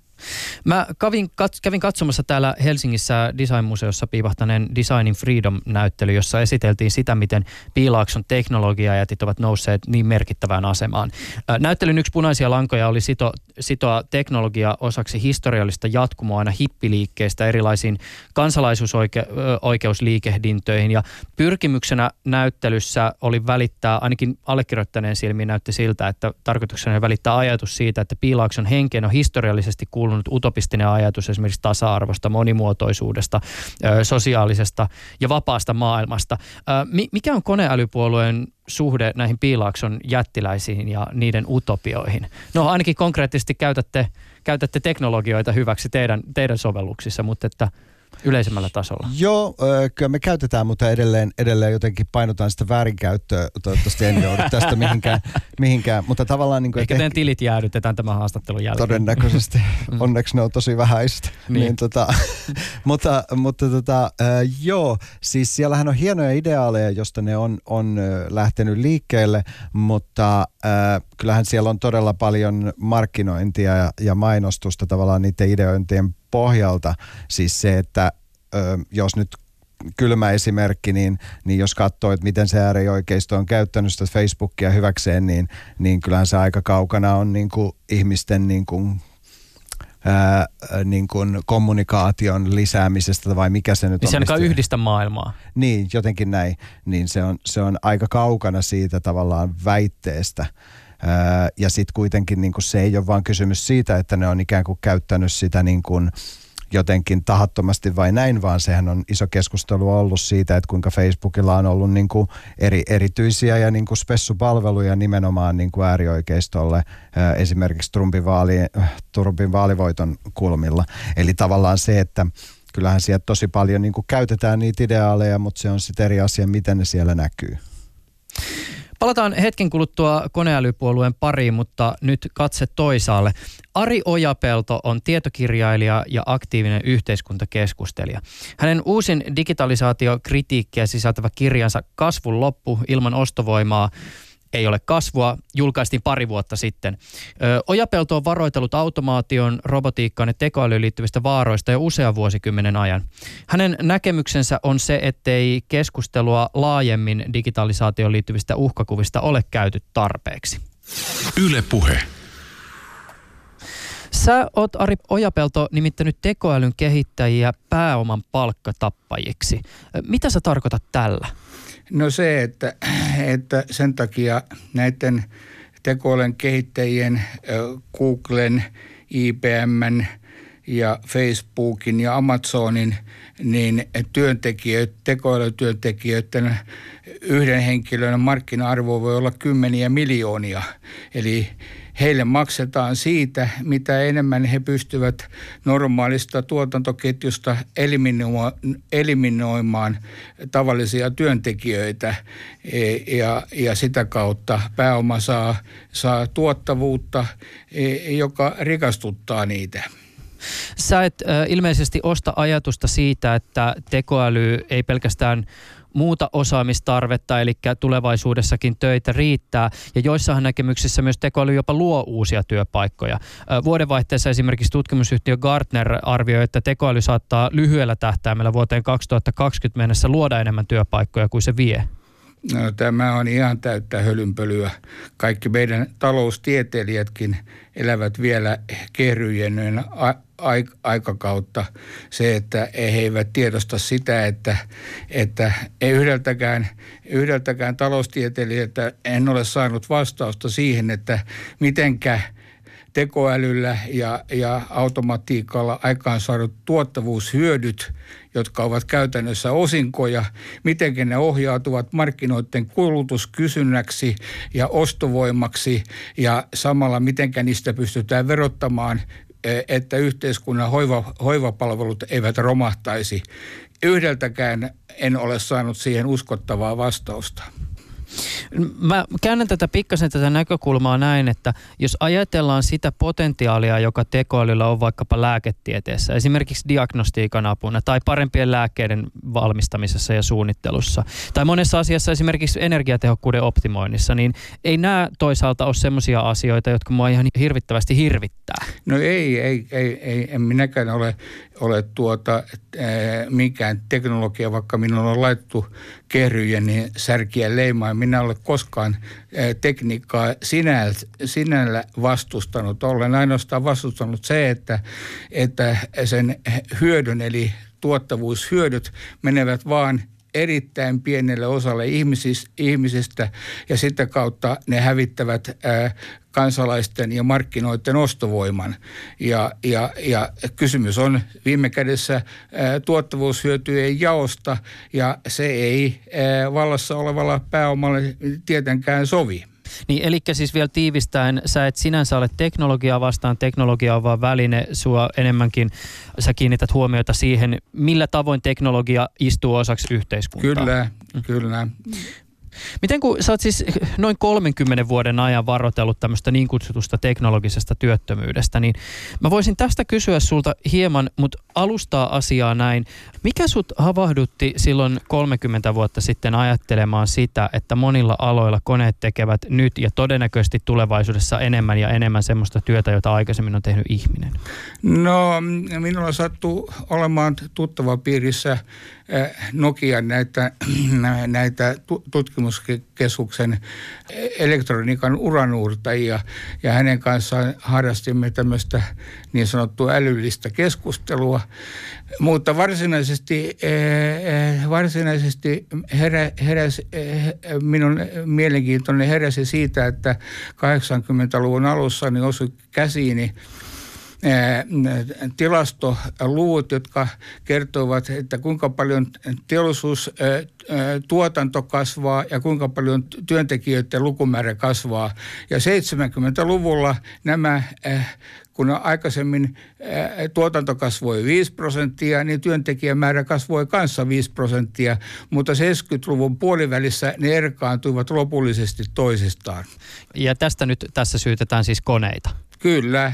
Mä kävin, kat, kävin katsomassa täällä Helsingissä Design-museossa piivahtaneen Designing Freedom-näyttely, jossa esiteltiin sitä, miten Piilaakson teknologiajätit ovat nousseet niin merkittävään asemaan. Näyttelyn yksi punaisia lankoja oli sito, sitoa teknologia osaksi historiallista jatkumoa aina hippiliikkeestä erilaisiin kansalaisuusoikeusliikehdintöihin. Ja pyrkimyksenä näyttelyssä oli välittää, ainakin allekirjoittaneen silmiin näytti siltä, että tarkoituksena välittää ajatus siitä, että Piilaakson henkeen on historiallisesti kuulunut kuulunut utopistinen ajatus esimerkiksi tasa-arvosta, monimuotoisuudesta, sosiaalisesta ja vapaasta maailmasta. Mikä on koneälypuolueen suhde näihin Piilaakson jättiläisiin ja niiden utopioihin? No ainakin konkreettisesti käytätte, käytätte teknologioita hyväksi teidän, teidän sovelluksissa, mutta että – yleisemmällä tasolla? Joo, kyllä me käytetään, mutta edelleen, edelleen jotenkin painotaan sitä väärinkäyttöä. Toivottavasti en joudu tästä mihinkään. mihinkään. Mutta tavallaan, niin kuin, Ehkä teidän tilit jäädytetään tämän haastattelun jälkeen. Todennäköisesti. Mm. Onneksi ne on tosi vähäistä. niin. niin tota, mutta mutta tota, joo, siis siellähän on hienoja ideaaleja, josta ne on, on lähtenyt liikkeelle, mutta äh, kyllähän siellä on todella paljon markkinointia ja, ja mainostusta tavallaan niiden ideointien pohjalta. Siis se, että ö, jos nyt kylmä esimerkki, niin, niin jos katsoo, että miten se äärioikeisto on käyttänyt sitä Facebookia hyväkseen, niin, niin kyllähän se aika kaukana on niin kuin ihmisten niin kuin, ää, niin kuin kommunikaation lisäämisestä vai mikä se nyt niin on. Se ainakaan yhdistä maailmaa. Niin, jotenkin näin. Niin se on, se on aika kaukana siitä tavallaan väitteestä. Ja sitten kuitenkin niin se ei ole vaan kysymys siitä, että ne on ikään kuin käyttänyt sitä niin kuin jotenkin tahattomasti vai näin, vaan sehän on iso keskustelu ollut siitä, että kuinka Facebookilla on ollut niin kuin eri, erityisiä ja niin kuin spessupalveluja nimenomaan niin kuin äärioikeistolle esimerkiksi Trumpin, vaali, Trumpin vaalivoiton kulmilla. Eli tavallaan se, että kyllähän sieltä tosi paljon niin kuin käytetään niitä ideaaleja, mutta se on sitten eri asia, miten ne siellä näkyy. Palataan hetken kuluttua koneälypuolueen pariin, mutta nyt katse toisaalle. Ari Ojapelto on tietokirjailija ja aktiivinen yhteiskuntakeskustelija. Hänen uusin digitalisaatiokritiikkiä sisältävä kirjansa Kasvun loppu ilman ostovoimaa ei ole kasvua, julkaistiin pari vuotta sitten. Ojapelto on varoitellut automaation, robotiikkaan ja tekoälyyn liittyvistä vaaroista jo usean vuosikymmenen ajan. Hänen näkemyksensä on se, ettei keskustelua laajemmin digitalisaatioon liittyvistä uhkakuvista ole käyty tarpeeksi. Yle puhe. Sä oot Ari Ojapelto nimittänyt tekoälyn kehittäjiä pääoman palkkatappajiksi. Mitä sä tarkoitat tällä? No se, että, että sen takia näiden tekoälyn kehittäjien, Googlen, IBMn ja Facebookin ja Amazonin niin työntekijöiden, tekoälytyöntekijöiden yhden henkilön markkina-arvo voi olla kymmeniä miljoonia. Eli heille maksetaan siitä, mitä enemmän he pystyvät normaalista tuotantoketjusta eliminoimaan tavallisia työntekijöitä e, ja, ja sitä kautta pääoma saa, saa tuottavuutta, e, joka rikastuttaa niitä. Sä et ilmeisesti osta ajatusta siitä, että tekoäly ei pelkästään muuta osaamistarvetta, eli tulevaisuudessakin töitä riittää. Ja joissain näkemyksissä myös tekoäly jopa luo uusia työpaikkoja. Vuodenvaihteessa esimerkiksi tutkimusyhtiö Gartner arvioi, että tekoäly saattaa lyhyellä tähtäimellä vuoteen 2020 mennessä luoda enemmän työpaikkoja kuin se vie. No, tämä on ihan täyttä hölynpölyä. Kaikki meidän taloustieteilijätkin elävät vielä kehryjen aikakautta. Se, että he eivät tiedosta sitä, että, että ei yhdeltäkään, yhdeltäkään taloustieteilijältä en ole saanut vastausta siihen, että mitenkä – tekoälyllä ja, ja automatiikalla aikaan saadut tuottavuushyödyt, jotka ovat käytännössä osinkoja, miten ne ohjautuvat markkinoiden kulutuskysynnäksi ja ostovoimaksi ja samalla miten niistä pystytään verottamaan e, että yhteiskunnan hoiva, hoivapalvelut eivät romahtaisi. Yhdeltäkään en ole saanut siihen uskottavaa vastausta. Mä käännän tätä pikkasen tätä näkökulmaa näin, että jos ajatellaan sitä potentiaalia, joka tekoälyllä on vaikkapa lääketieteessä, esimerkiksi diagnostiikan apuna tai parempien lääkkeiden valmistamisessa ja suunnittelussa, tai monessa asiassa esimerkiksi energiatehokkuuden optimoinnissa, niin ei nämä toisaalta ole sellaisia asioita, jotka mua ihan hirvittävästi hirvittää. No ei, ei, ei, ei en minäkään ole, ole tuota, mikään teknologia, vaikka minulla on laittu kehryjen niin särkiä leimaa. Minä olen koskaan tekniikkaa sinällä, sinällä vastustanut. Olen ainoastaan vastustanut se, että, että sen hyödyn eli tuottavuushyödyt menevät vaan erittäin pienelle osalle ihmisistä ja sitä kautta ne hävittävät kansalaisten ja markkinoiden ostovoiman. Ja, ja, ja kysymys on viime kädessä tuottavuushyötyjen jaosta ja se ei vallassa olevalla pääomalle tietenkään sovi. Niin eli siis vielä tiivistäen, sä et sinänsä ole teknologiaa vastaan, teknologia on vaan väline, sua enemmänkin sä kiinnität huomiota siihen, millä tavoin teknologia istuu osaksi yhteiskuntaa. Kyllä, kyllä. Miten kun sä oot siis noin 30 vuoden ajan varoitellut tämmöistä niin kutsutusta teknologisesta työttömyydestä, niin mä voisin tästä kysyä sulta hieman, mutta alustaa asiaa näin. Mikä sut havahdutti silloin 30 vuotta sitten ajattelemaan sitä, että monilla aloilla koneet tekevät nyt ja todennäköisesti tulevaisuudessa enemmän ja enemmän semmoista työtä, jota aikaisemmin on tehnyt ihminen? No, minulla sattuu olemaan tuttava piirissä eh, Nokian näitä, näitä tutkimuskeskuksen elektroniikan uranuurtajia ja hänen kanssaan harrastimme tämmöistä niin sanottua älyllistä keskustelua. Mutta varsinaisesti, eh, eh, varsinaisesti herä, heräs, eh, minun mielenkiintoinen heräsi siitä, että 80-luvun alussa niin osui käsiini tilastoluvut, jotka kertovat, että kuinka paljon teollisuustuotanto kasvaa ja kuinka paljon työntekijöiden lukumäärä kasvaa. Ja 70-luvulla nämä kun aikaisemmin tuotanto kasvoi 5 prosenttia, niin työntekijämäärä kasvoi kanssa 5 prosenttia, mutta 70-luvun puolivälissä ne erkaantuivat lopullisesti toisistaan. Ja tästä nyt tässä syytetään siis koneita. Kyllä,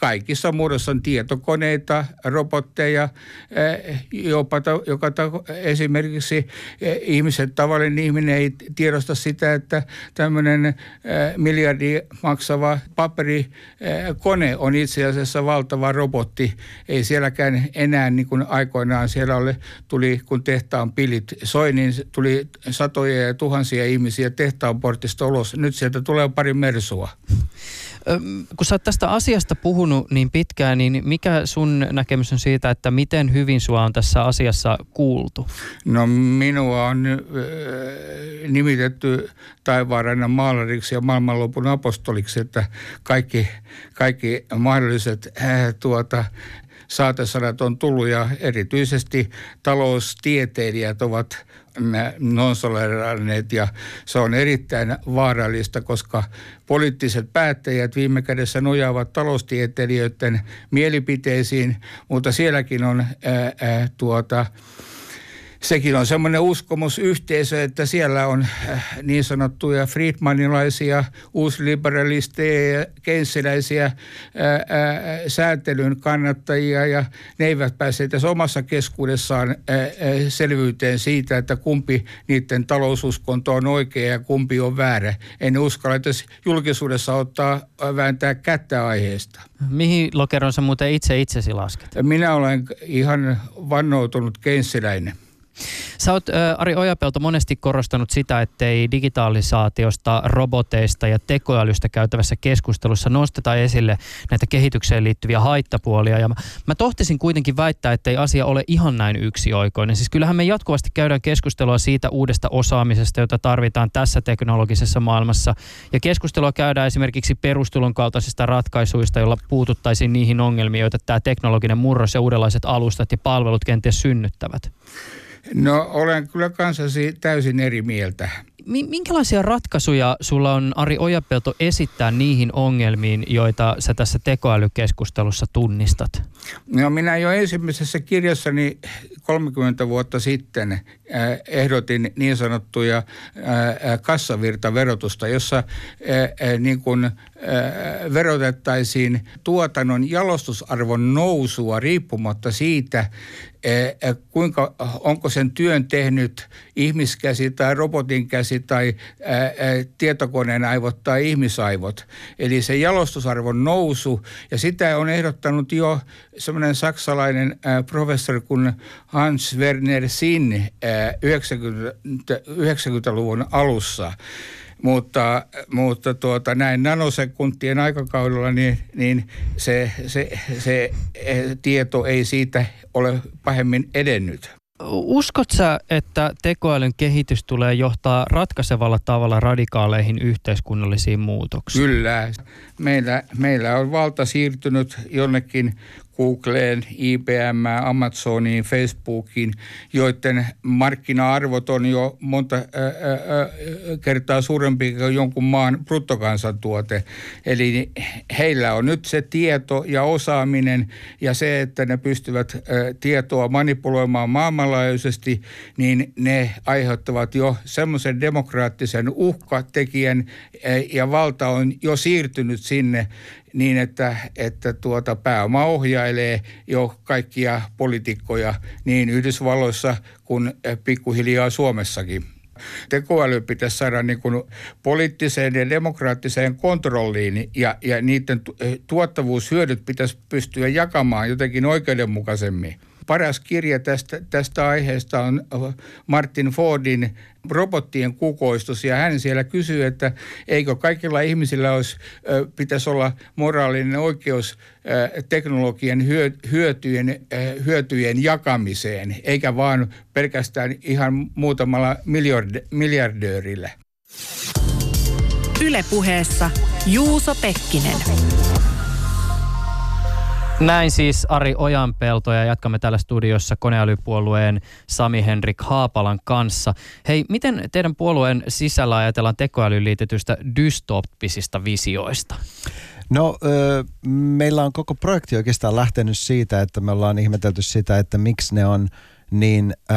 kaikissa muodossa on tietokoneita, robotteja, jopa joka esimerkiksi ihmiset, tavallinen ihminen ei tiedosta sitä, että tämmöinen miljardi maksava paperikone on itse asiassa valtava robotti. Ei sielläkään enää niin kuin aikoinaan siellä ole, tuli kun tehtaan pilit soi, niin tuli satoja ja tuhansia ihmisiä tehtaan portista ulos. Nyt sieltä tulee pari mersua kun sä oot tästä asiasta puhunut niin pitkään, niin mikä sun näkemys on siitä, että miten hyvin sua on tässä asiassa kuultu? No minua on nimitetty taivaanrannan maalariksi ja maailmanlopun apostoliksi, että kaikki, kaikki mahdolliset äh, tuota, saatesanat on tullut ja erityisesti taloustieteilijät ovat nonsoleranneet ja se on erittäin vaarallista, koska poliittiset päättäjät viime kädessä nojaavat taloustieteilijöiden mielipiteisiin, mutta sielläkin on ää, ää, tuota, sekin on semmoinen uskomusyhteisö, että siellä on äh, niin sanottuja Friedmanilaisia, uusliberalisteja ja keinsiläisiä äh, äh, säätelyn kannattajia ja ne eivät pääse tässä omassa keskuudessaan selvyyteen siitä, että kumpi niiden taloususkonto on oikea ja kumpi on väärä. En uskalla, että julkisuudessa ottaa vääntää kättä aiheesta. Mihin lokeron sä muuten itse itsesi lasket? Minä olen ihan vannoutunut keinsiläinen. Sä oot, Ari Ojapelto, monesti korostanut sitä, ettei digitalisaatiosta, roboteista ja tekoälystä käytävässä keskustelussa nosteta esille näitä kehitykseen liittyviä haittapuolia. Ja mä, mä tohtisin kuitenkin väittää, ettei asia ole ihan näin yksioikoinen. Siis kyllähän me jatkuvasti käydään keskustelua siitä uudesta osaamisesta, jota tarvitaan tässä teknologisessa maailmassa. Ja keskustelua käydään esimerkiksi perustulon kaltaisista ratkaisuista, joilla puututtaisiin niihin ongelmiin, joita tämä teknologinen murros ja uudenlaiset alustat ja palvelut kenties synnyttävät. No olen kyllä kanssasi täysin eri mieltä. Minkälaisia ratkaisuja sulla on Ari Ojapelto esittää niihin ongelmiin, joita sä tässä tekoälykeskustelussa tunnistat? No minä jo ensimmäisessä kirjassani 30 vuotta sitten äh, ehdotin niin sanottuja äh, kassavirtaverotusta, jossa äh, niin kuin, verotettaisiin tuotannon jalostusarvon nousua riippumatta siitä, kuinka, onko sen työn tehnyt ihmiskäsi tai robotin käsi tai tietokoneen aivot tai ihmisaivot. Eli se jalostusarvon nousu ja sitä on ehdottanut jo semmoinen saksalainen professori kuin Hans Werner Sinn 90, 90-luvun alussa. Mutta, mutta tuota, näin nanosekuntien aikakaudella niin, niin se, se, se tieto ei siitä ole pahemmin edennyt. Uskot sä, että tekoälyn kehitys tulee johtaa ratkaisevalla tavalla radikaaleihin yhteiskunnallisiin muutoksiin? Kyllä. Meillä, meillä on valta siirtynyt jonnekin Googleen, IBM, Amazoniin, Facebookiin, joiden markkina-arvot on jo monta kertaa suurempi kuin jonkun maan bruttokansantuote. Eli heillä on nyt se tieto ja osaaminen ja se, että ne pystyvät tietoa manipuloimaan maailmanlaajuisesti, niin ne aiheuttavat jo semmoisen demokraattisen uhkatekijän ja valta on jo siirtynyt sinne niin, että, että tuota pääoma ohjailee jo kaikkia poliitikkoja niin Yhdysvalloissa kuin pikkuhiljaa Suomessakin. Tekoäly pitäisi saada niin kuin poliittiseen ja demokraattiseen kontrolliin ja, ja niiden tuottavuushyödyt pitäisi pystyä jakamaan jotenkin oikeudenmukaisemmin. Paras kirja tästä, tästä aiheesta on Martin Fordin robottien kukoistus ja hän siellä kysyy, että eikö kaikilla ihmisillä olisi, pitäisi olla moraalinen oikeus teknologian hyötyjen, hyötyjen jakamiseen, eikä vaan pelkästään ihan muutamalla miljardöörillä. Ylepuheessa Juuso Pekkinen. Näin siis Ari Ojanpelto ja jatkamme täällä studiossa koneälypuolueen Sami Henrik Haapalan kanssa. Hei, miten teidän puolueen sisällä ajatellaan tekoälyyn liitetystä dystoppisista visioista? No, meillä on koko projekti oikeastaan lähtenyt siitä, että me ollaan ihmetelty sitä, että miksi ne on niin, ö,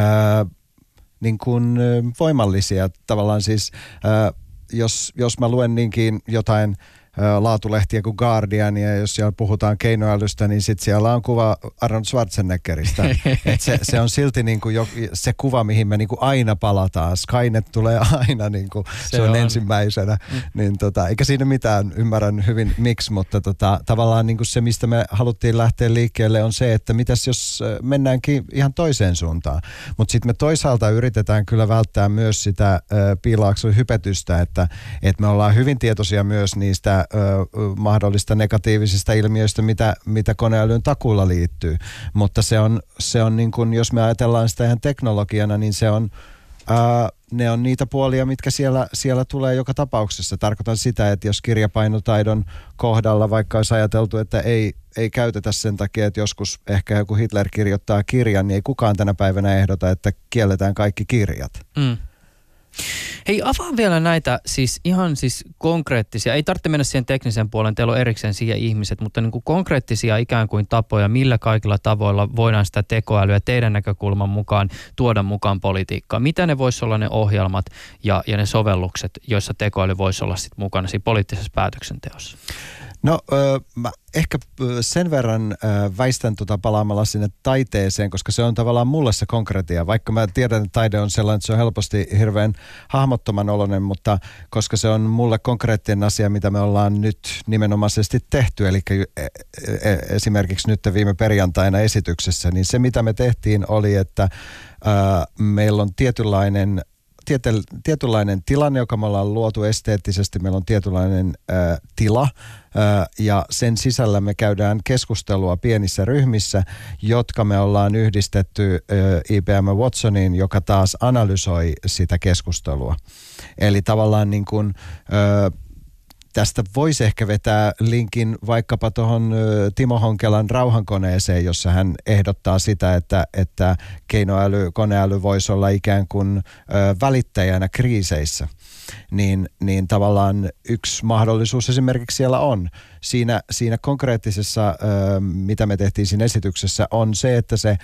niin kuin voimallisia. Tavallaan siis, ö, jos, jos mä luen niinkin jotain – laatulehtiä kuin Guardian, ja jos siellä puhutaan keinoälystä, niin sitten siellä on kuva Arnold Schwarzeneggeristä. Et se, se on silti niin kuin jo, se kuva, mihin me niin kuin aina palataan. Skynet tulee aina, niin kuin, se, se on, on ensimmäisenä. Mm. Niin tota, eikä siinä mitään, ymmärrän hyvin miksi, mutta tota, tavallaan niin kuin se, mistä me haluttiin lähteä liikkeelle, on se, että mitäs jos mennäänkin ihan toiseen suuntaan. Mutta sitten me toisaalta yritetään kyllä välttää myös sitä äh, piilaakson hypetystä, että, että me ollaan hyvin tietoisia myös niistä mahdollista negatiivisista ilmiöistä, mitä, mitä koneälyn takulla liittyy. Mutta se on, se on niin kuin, jos me ajatellaan sitä ihan teknologiana, niin se on, ää, ne on niitä puolia, mitkä siellä, siellä tulee joka tapauksessa. Tarkoitan sitä, että jos kirjapainotaidon kohdalla vaikka olisi ajateltu, että ei, ei käytetä sen takia, että joskus ehkä joku Hitler kirjoittaa kirjan, niin ei kukaan tänä päivänä ehdota, että kielletään kaikki kirjat. Mm. Hei, avaa vielä näitä siis ihan siis konkreettisia, ei tarvitse mennä siihen teknisen puolen, teillä on erikseen siihen ihmiset, mutta niin kuin konkreettisia ikään kuin tapoja, millä kaikilla tavoilla voidaan sitä tekoälyä teidän näkökulman mukaan tuoda mukaan politiikkaan. Mitä ne voisi olla ne ohjelmat ja, ja ne sovellukset, joissa tekoäly voisi olla sit mukana siinä poliittisessa päätöksenteossa? No ö, mä ehkä sen verran ö, väistän tota palaamalla sinne taiteeseen, koska se on tavallaan mulle se konkretia. Vaikka mä tiedän, että taide on sellainen, että se on helposti hirveän hahmottoman oloinen, mutta koska se on mulle konkreettinen asia, mitä me ollaan nyt nimenomaisesti tehty, eli e, e, esimerkiksi nyt viime perjantaina esityksessä, niin se mitä me tehtiin oli, että ö, meillä on tietynlainen tiety, tietynlainen tilanne, joka me ollaan luotu esteettisesti. Meillä on tietynlainen ä, tila ä, ja sen sisällä me käydään keskustelua pienissä ryhmissä, jotka me ollaan yhdistetty ä, IBM Watsoniin, joka taas analysoi sitä keskustelua. Eli tavallaan niin kuin, ä, tästä voisi ehkä vetää linkin vaikkapa tuohon Timo Honkelan rauhankoneeseen, jossa hän ehdottaa sitä, että, että keinoäly, koneäly voisi olla ikään kuin välittäjänä kriiseissä niin, niin tavallaan yksi mahdollisuus esimerkiksi siellä on. Siinä, siinä konkreettisessa, mitä me tehtiin siinä esityksessä, on se, että se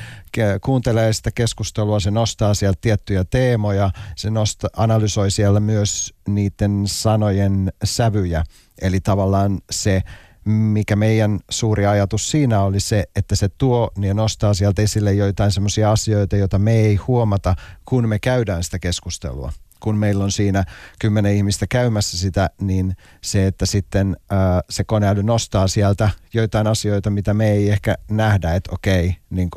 kuuntelee sitä keskustelua, se nostaa sieltä tiettyjä teemoja, se nosta, analysoi siellä myös niiden sanojen sävyjä. Eli tavallaan se mikä meidän suuri ajatus siinä oli se, että se tuo ja nostaa sieltä esille joitain semmoisia asioita, joita me ei huomata, kun me käydään sitä keskustelua kun meillä on siinä kymmenen ihmistä käymässä sitä, niin se, että sitten ää, se koneäly nostaa sieltä joitain asioita, mitä me ei ehkä nähdä, että okei, niin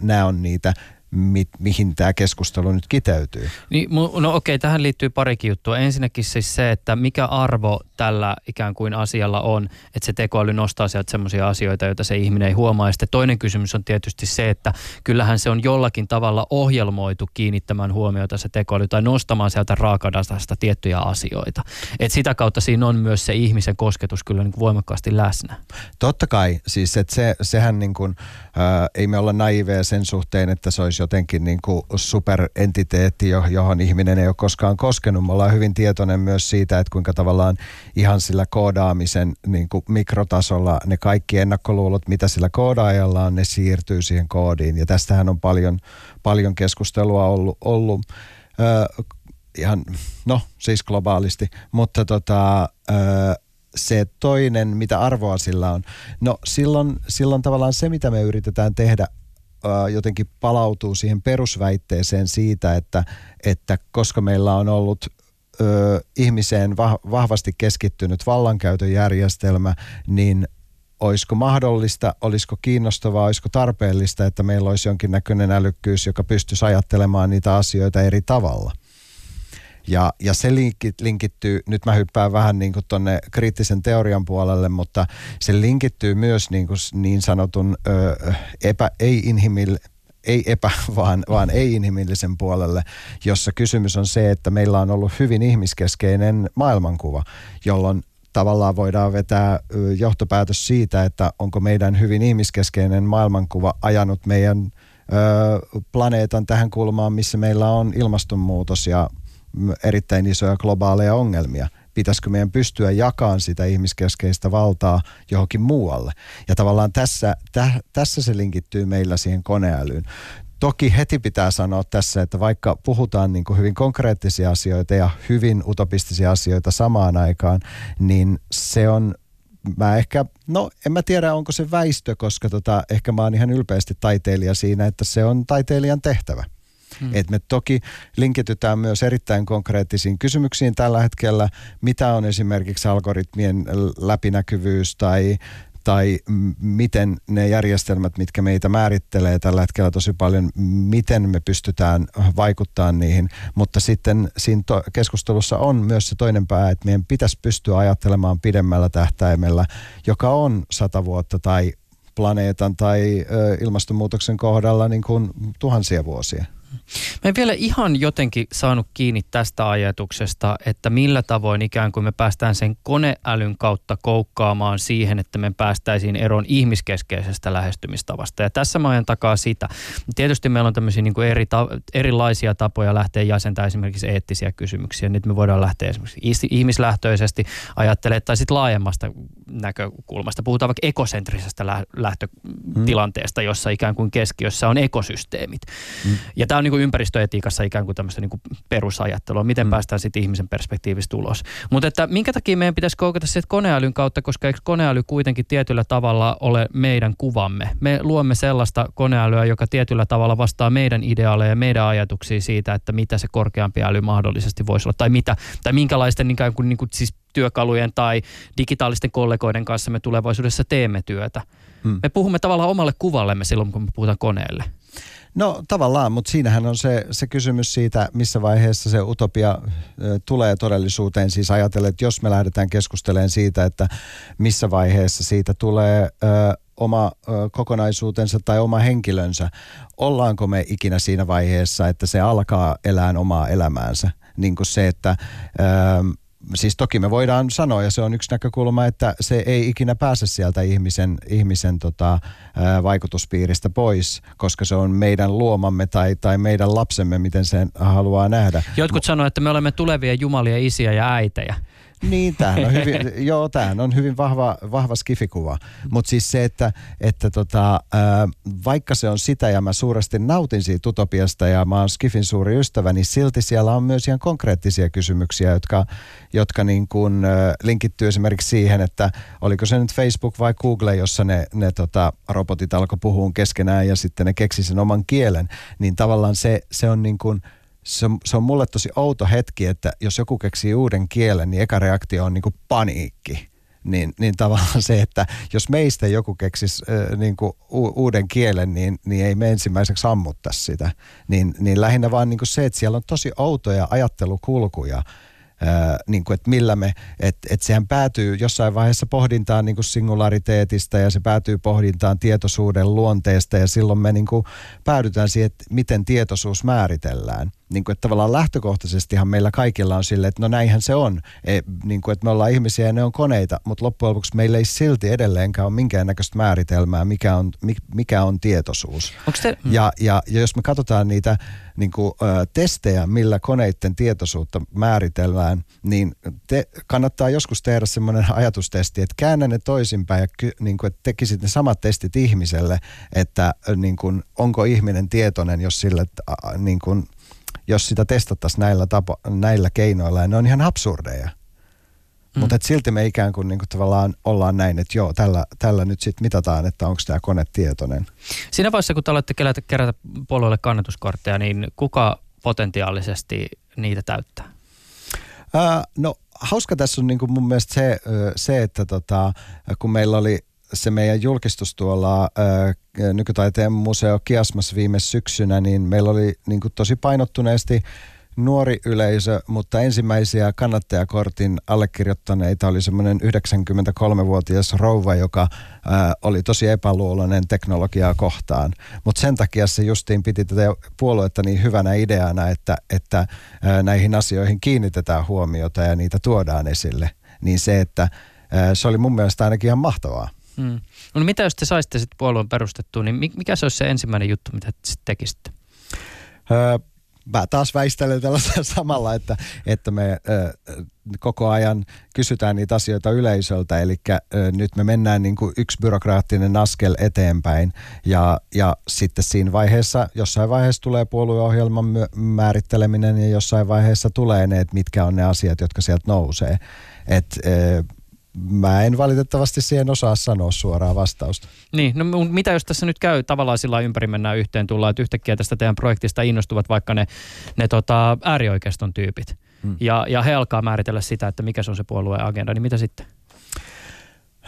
nämä on niitä mi, mihin tämä keskustelu nyt kiteytyy. Niin, no okei, tähän liittyy parikin juttua. Ensinnäkin siis se, että mikä arvo tällä ikään kuin asialla on, että se tekoäly nostaa sieltä sellaisia asioita, joita se ihminen ei huomaa. Ja sitten toinen kysymys on tietysti se, että kyllähän se on jollakin tavalla ohjelmoitu kiinnittämään huomiota se tekoäly tai nostamaan sieltä raakadatasta tiettyjä asioita. Et sitä kautta siinä on myös se ihmisen kosketus kyllä niin kuin voimakkaasti läsnä. Totta kai, siis että se, sehän niin kuin, äh, ei me olla naiveja sen suhteen, että se olisi jotenkin niin kuin superentiteetti, johon ihminen ei ole koskaan koskenut. Me ollaan hyvin tietoinen myös siitä, että kuinka tavallaan ihan sillä koodaamisen niin kuin mikrotasolla ne kaikki ennakkoluulot, mitä sillä koodaajalla on, ne siirtyy siihen koodiin. Ja tästähän on paljon, paljon keskustelua ollut, ollut äh, ihan, no siis globaalisti, mutta tota, äh, se toinen, mitä arvoa sillä on. No silloin, silloin tavallaan se, mitä me yritetään tehdä, jotenkin palautuu siihen perusväitteeseen siitä, että, että koska meillä on ollut ö, ihmiseen vahvasti keskittynyt vallankäytön järjestelmä, niin olisiko mahdollista, olisiko kiinnostavaa, olisiko tarpeellista, että meillä olisi jonkinnäköinen älykkyys, joka pystyisi ajattelemaan niitä asioita eri tavalla – ja, ja se linkit, linkittyy, nyt mä hyppään vähän niin kuin tonne kriittisen teorian puolelle, mutta se linkittyy myös niin, kuin niin sanotun ö, epä, ei-inhimil, ei epä, vaan, vaan ei-inhimillisen puolelle, jossa kysymys on se, että meillä on ollut hyvin ihmiskeskeinen maailmankuva, jolloin tavallaan voidaan vetää johtopäätös siitä, että onko meidän hyvin ihmiskeskeinen maailmankuva ajanut meidän ö, planeetan tähän kulmaan, missä meillä on ilmastonmuutos ja erittäin isoja globaaleja ongelmia. Pitäisikö meidän pystyä jakamaan sitä ihmiskeskeistä valtaa johonkin muualle? Ja tavallaan tässä, täh, tässä se linkittyy meillä siihen koneälyyn. Toki heti pitää sanoa tässä, että vaikka puhutaan niin kuin hyvin konkreettisia asioita ja hyvin utopistisia asioita samaan aikaan, niin se on mä ehkä, no en mä tiedä onko se väistö, koska tota, ehkä mä oon ihan ylpeästi taiteilija siinä, että se on taiteilijan tehtävä. Hmm. Et me toki linkitytään myös erittäin konkreettisiin kysymyksiin tällä hetkellä, mitä on esimerkiksi algoritmien läpinäkyvyys tai tai miten ne järjestelmät, mitkä meitä määrittelee tällä hetkellä tosi paljon, miten me pystytään vaikuttamaan niihin. Mutta sitten siinä to- keskustelussa on myös se toinen pää, että meidän pitäisi pystyä ajattelemaan pidemmällä tähtäimellä, joka on sata vuotta tai planeetan tai ö, ilmastonmuutoksen kohdalla niin kuin tuhansia vuosia. Mä en vielä ihan jotenkin saanut kiinni tästä ajatuksesta, että millä tavoin ikään kuin me päästään sen koneälyn kautta koukkaamaan siihen, että me päästäisiin eroon ihmiskeskeisestä lähestymistavasta. Ja tässä mä ajan takaa sitä. Tietysti meillä on tämmöisiä niin kuin eri ta- erilaisia tapoja lähteä jäsentämään esimerkiksi eettisiä kysymyksiä. Nyt me voidaan lähteä esimerkiksi ihmislähtöisesti ajattelemaan tai sitten laajemmasta näkökulmasta. Puhutaan vaikka ekosentrisestä lähtötilanteesta, jossa ikään kuin keskiössä on ekosysteemit. Mm. Ja tämä on niin kuin ympäristöetiikassa ikään kuin tämmöistä niin kuin perusajattelua, miten mm. päästään sitten ihmisen perspektiivistä ulos. Mutta että minkä takia meidän pitäisi koukata sitten koneälyn kautta, koska eikö koneäly kuitenkin tietyllä tavalla ole meidän kuvamme. Me luomme sellaista koneälyä, joka tietyllä tavalla vastaa meidän ideaaleja ja meidän ajatuksia siitä, että mitä se korkeampi äly mahdollisesti voisi olla, tai mitä, tai minkälaisten ikään kuin, niin kuin siis työkalujen tai digitaalisten kollegoiden kanssa me tulevaisuudessa teemme työtä. Hmm. Me puhumme tavallaan omalle kuvallemme silloin, kun me puhutaan koneelle. No tavallaan, mutta siinähän on se, se kysymys siitä, missä vaiheessa se utopia tulee todellisuuteen. Siis ajatellen, että jos me lähdetään keskustelemaan siitä, että missä vaiheessa siitä tulee ö, oma ö, kokonaisuutensa tai oma henkilönsä, ollaanko me ikinä siinä vaiheessa, että se alkaa elää omaa elämäänsä. Niin kuin se, että... Ö, siis toki me voidaan sanoa, ja se on yksi näkökulma, että se ei ikinä pääse sieltä ihmisen, ihmisen tota, ää, vaikutuspiiristä pois, koska se on meidän luomamme tai, tai meidän lapsemme, miten sen haluaa nähdä. Jotkut sanoo, että me olemme tulevia jumalia, isiä ja äitejä. Niin, tämähän on hyvin, joo, tämähän on hyvin vahva, vahva skifikuva. Mutta siis se, että, että tota, vaikka se on sitä ja mä suuresti nautin siitä utopiasta ja mä oon skifin suuri ystävä, niin silti siellä on myös ihan konkreettisia kysymyksiä, jotka, jotka niin kuin, linkittyy esimerkiksi siihen, että oliko se nyt Facebook vai Google, jossa ne, ne tota, robotit alkoi puhua keskenään ja sitten ne keksi sen oman kielen, niin tavallaan se, se on niin kuin – se on, se on mulle tosi outo hetki, että jos joku keksii uuden kielen, niin eka reaktio on niin kuin paniikki. Niin, niin tavallaan se, että jos meistä joku keksisi äh, niin kuin u- uuden kielen, niin, niin ei me ensimmäiseksi ammuttaisi sitä. Niin, niin lähinnä vaan niin kuin se, että siellä on tosi outoja ajattelukulkuja, Ää, niin kuin, että millä me, että et sehän päätyy jossain vaiheessa pohdintaan niin kuin singulariteetista ja se päätyy pohdintaan tietoisuuden luonteesta ja silloin me niin kuin päädytään siihen, että miten tietoisuus määritellään niin kuin, että tavallaan lähtökohtaisestihan meillä kaikilla on sille, että no näinhän se on, e, niin kuin, että me ollaan ihmisiä ja ne on koneita, mutta loppujen lopuksi meillä ei silti edelleenkään ole minkäännäköistä määritelmää, mikä on, mikä on tietoisuus. te... ja, ja, ja jos me katsotaan niitä niin kuin, ö, testejä, millä koneiden tietoisuutta määritellään, niin te, kannattaa joskus tehdä semmoinen ajatustesti, että käännä ne toisinpäin ja ky, niin kuin, että tekisit ne samat testit ihmiselle, että niin kuin, onko ihminen tietoinen, jos sille niin kuin, jos sitä testattaisiin näillä, tapo, näillä keinoilla, ja ne on ihan absurdeja. Mm. Mutta silti me ikään kuin, niin kuin tavallaan ollaan näin, että joo, tällä, tällä nyt sitten mitataan, että onko tämä kone tietoinen. Siinä vaiheessa, kun te olette kerätä, kerätä puolueelle kannatuskortteja, niin kuka potentiaalisesti niitä täyttää? Ää, no hauska tässä on niin kuin mun mielestä se, se että tota, kun meillä oli se meidän julkistus tuolla ää, nykytaiteen museo Kiasmas viime syksynä, niin meillä oli niin kuin tosi painottuneesti nuori yleisö, mutta ensimmäisiä kannattajakortin allekirjoittaneita oli semmoinen 93-vuotias rouva, joka ää, oli tosi epäluuloinen teknologiaa kohtaan. Mutta sen takia se justiin piti tätä puoluetta niin hyvänä ideana, että, että ää, näihin asioihin kiinnitetään huomiota ja niitä tuodaan esille. Niin se, että ää, se oli mun mielestä ainakin ihan mahtavaa. Mm. No mitä jos te saisitte sitten puolueen perustettua, niin mikä se olisi se ensimmäinen juttu, mitä te sitten tekisitte? Öö, mä taas väistelen tällaisen samalla, että, että me ö, koko ajan kysytään niitä asioita yleisöltä, eli ö, nyt me mennään niin kuin yksi byrokraattinen askel eteenpäin ja, ja sitten siinä vaiheessa, jossain vaiheessa tulee puolueohjelman määritteleminen ja jossain vaiheessa tulee ne, että mitkä on ne asiat, jotka sieltä nousee. Et, ö, Mä en valitettavasti siihen osaa sanoa suoraa vastausta. Niin, no mitä jos tässä nyt käy tavallaan sillä ympäri mennään yhteen tullaan, että yhtäkkiä tästä teidän projektista innostuvat vaikka ne, ne tota, äärioikeiston tyypit. Hmm. Ja, ja he alkaa määritellä sitä, että mikä se on se puolueen agenda, niin mitä sitten?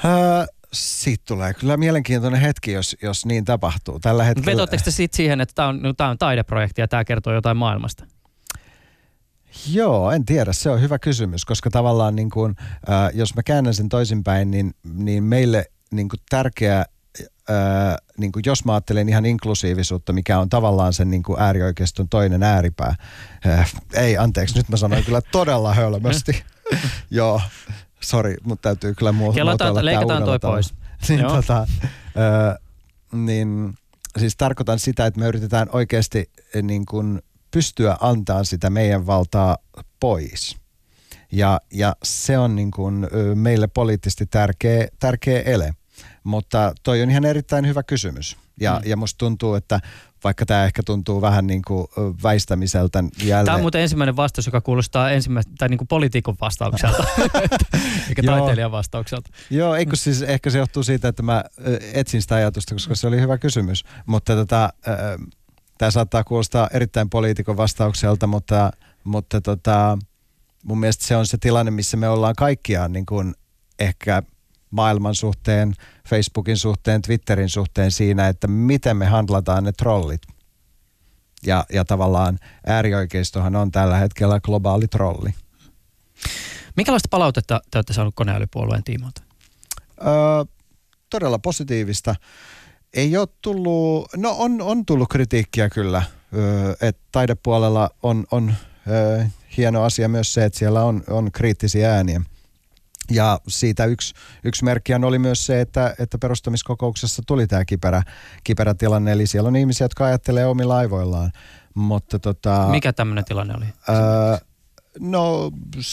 Öö, siitä tulee kyllä mielenkiintoinen hetki, jos, jos niin tapahtuu. Tällä hetkellä... Vetotteko te sitten siihen, että tämä on, no, on taideprojekti ja tämä kertoo jotain maailmasta? Joo, en tiedä. Se on hyvä kysymys, koska tavallaan niin kuin, äh, jos mä käännän sen toisinpäin, niin, niin meille niin kuin tärkeä, äh, niin kuin jos mä ajattelen ihan inklusiivisuutta, mikä on tavallaan sen niin kuin äärioikeiston toinen ääripää. Äh, ei, anteeksi, nyt mä sanoin kyllä todella hölmösti. Joo, sori, mutta täytyy kyllä muuta. Kellotaan, leikataan toi pois. niin, tota, äh, niin siis tarkoitan sitä, että me yritetään oikeasti niin kuin pystyä antaa sitä meidän valtaa pois. Ja, ja se on niin kuin meille poliittisesti tärkeä, tärkeä ele. Mutta toi on ihan erittäin hyvä kysymys. Ja, mm. ja musta tuntuu, että vaikka tämä ehkä tuntuu vähän niin kuin väistämiseltä jälleen. Tämä on muuten ensimmäinen vastaus, joka kuulostaa ensimmäistä, tai niin kuin poliitikon vastaukselta, eikä taiteilijan vastaukselta. Joo, eikö siis ehkä se johtuu siitä, että mä etsin sitä ajatusta, koska se oli hyvä kysymys. Mutta tota, tämä saattaa kuulostaa erittäin poliitikon vastaukselta, mutta, mutta tota, mun mielestä se on se tilanne, missä me ollaan kaikkiaan niin kuin ehkä maailman suhteen, Facebookin suhteen, Twitterin suhteen siinä, että miten me handlataan ne trollit. Ja, ja tavallaan äärioikeistohan on tällä hetkellä globaali trolli. Minkälaista palautetta te olette saaneet koneälypuolueen tiimoilta? Öö, todella positiivista. Ei ole tullut, no on, on tullut kritiikkiä kyllä, öö, että taidepuolella on, on öö, hieno asia myös se, että siellä on, on kriittisiä ääniä. Ja siitä yksi, yksi merkkiä oli myös se, että, että perustamiskokouksessa tuli tämä kiperä, kiperä tilanne. Eli siellä on ihmisiä, jotka ajattelee omilla aivoillaan. Mutta tota, Mikä tämmöinen tilanne oli? Ää, No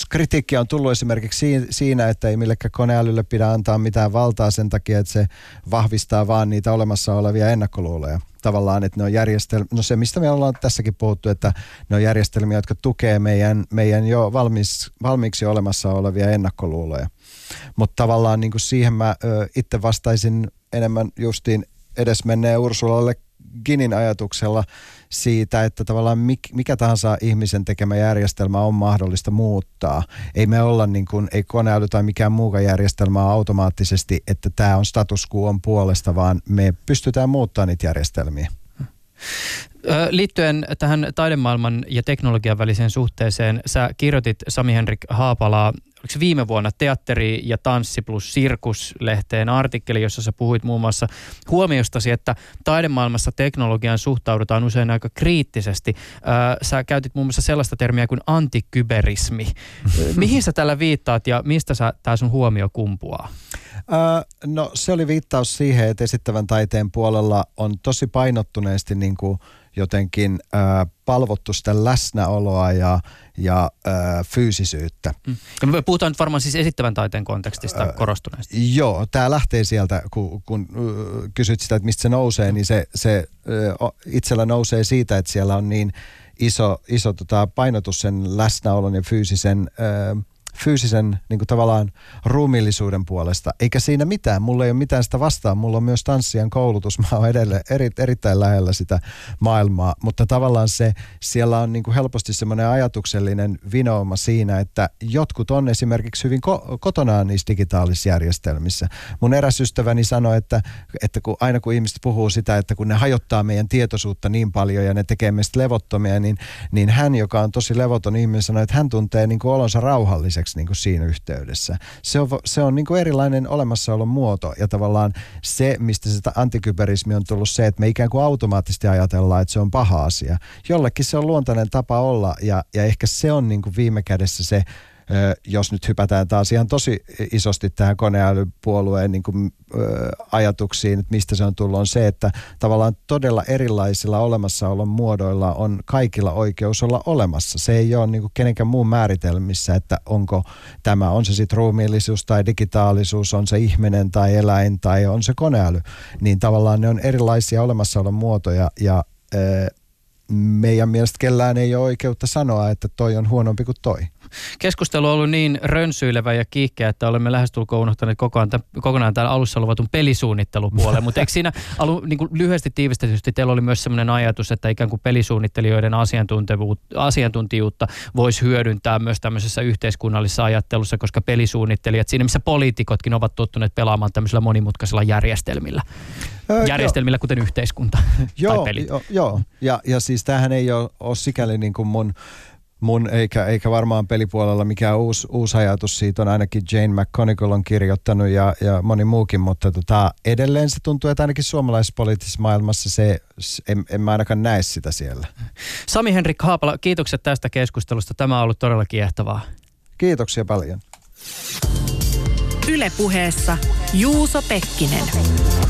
kritiikkiä on tullut esimerkiksi siinä, että ei millekään koneälylle pidä antaa mitään valtaa sen takia, että se vahvistaa vaan niitä olemassa olevia ennakkoluuloja. Tavallaan, että ne on järjestelmiä, no se mistä me ollaan tässäkin puhuttu, että ne on järjestelmiä, jotka tukee meidän, meidän jo valmis, valmiiksi olemassa olevia ennakkoluuloja. Mutta tavallaan niin kuin siihen mä itse vastaisin enemmän justiin edesmenneen Ursulalle Ginin ajatuksella siitä, että tavallaan mikä tahansa ihmisen tekemä järjestelmä on mahdollista muuttaa. Ei me olla niin kuin, ei koneäly tai mikään muuka järjestelmä automaattisesti, että tämä on status quo puolesta, vaan me pystytään muuttamaan niitä järjestelmiä. Liittyen tähän taidemaailman ja teknologian väliseen suhteeseen, sä kirjoitit Sami-Henrik Haapalaa oliko viime vuonna Teatteri ja tanssi plus sirkus-lehteen artikkeli, jossa sä puhuit muun muassa huomiostasi, että taidemaailmassa teknologiaan suhtaudutaan usein aika kriittisesti. Sä käytit muun muassa sellaista termiä kuin antikyberismi. Mihin sä tällä viittaat ja mistä sä, tää sun huomio kumpuaa? no se oli viittaus siihen, että esittävän taiteen puolella on tosi painottuneesti niin kuin jotenkin äh, palvottu sitä läsnäoloa ja, ja fyysisyyttä. Mm. Ja me puhutaan nyt varmaan siis esittävän taiteen kontekstista äh, korostuneesti. Joo, tämä lähtee sieltä, kun, kun kysyt sitä, että mistä se nousee, niin se, se itsellä nousee siitä, että siellä on niin iso, iso tota, painotus sen läsnäolon ja fyysisen äh, fyysisen niin kuin tavallaan ruumillisuuden puolesta. Eikä siinä mitään. Mulla ei ole mitään sitä vastaan. Mulla on myös tanssijan koulutus. Mä oon edelleen eri, erittäin lähellä sitä maailmaa. Mutta tavallaan se, siellä on niin kuin helposti semmoinen ajatuksellinen vinouma siinä, että jotkut on esimerkiksi hyvin ko- kotonaan niissä digitaalisissa järjestelmissä. Mun eräs ystäväni sanoi, että, että kun, aina kun ihmiset puhuu sitä, että kun ne hajottaa meidän tietoisuutta niin paljon ja ne tekee meistä levottomia, niin, niin hän, joka on tosi levoton ihminen, sanoi, että hän tuntee niin kuin olonsa rauhalliseksi tarpeeksi niin kuin siinä yhteydessä. Se on, se on niin kuin erilainen olemassaolon muoto ja tavallaan se, mistä sitä antikyberismi on tullut se, että me ikään kuin automaattisesti ajatellaan, että se on paha asia. Jollekin se on luontainen tapa olla ja, ja ehkä se on niin kuin viime kädessä se jos nyt hypätään taas ihan tosi isosti tähän koneälypuolueen niin kuin, ajatuksiin, että mistä se on tullut, on se, että tavallaan todella erilaisilla olemassaolon muodoilla on kaikilla oikeus olla olemassa. Se ei ole niin kuin kenenkään muun määritelmissä, että onko tämä, on se sitten ruumiillisuus tai digitaalisuus, on se ihminen tai eläin tai on se koneäly, niin tavallaan ne on erilaisia olemassaolon muotoja ja meidän mielestä kellään ei ole oikeutta sanoa, että toi on huonompi kuin toi. Keskustelu on ollut niin rönsyilevä ja kiihkeä, että olemme lähestulkoon unohtaneet kokonaan, tämän, kokonaan tämän alussa luvatun pelisuunnittelupuolen. Mutta eikö siinä alu, niin kuin lyhyesti tiivistetysti teillä oli myös sellainen ajatus, että ikään kuin pelisuunnittelijoiden asiantuntijuutta voisi hyödyntää myös tämmöisessä yhteiskunnallisessa ajattelussa, koska pelisuunnittelijat, siinä missä poliitikotkin ovat tottuneet pelaamaan tämmöisillä monimutkaisilla järjestelmillä. Öö, järjestelmillä, jo. kuten yhteiskunta joo, tai pelit. Jo, joo, ja, ja siis tämähän ei ole, ole sikäli niin kuin mun mun, eikä, eikä varmaan pelipuolella mikään uusi, uusi ajatus siitä on ainakin Jane McConigal on kirjoittanut ja, ja moni muukin, mutta tota, edelleen se tuntuu, että ainakin suomalaisessa poliittisessa maailmassa se, en, en mä ainakaan näe sitä siellä. Sami-Henrik Haapala, kiitokset tästä keskustelusta. Tämä on ollut todella kiehtovaa. Kiitoksia paljon. Ylepuheessa Juuso Pekkinen.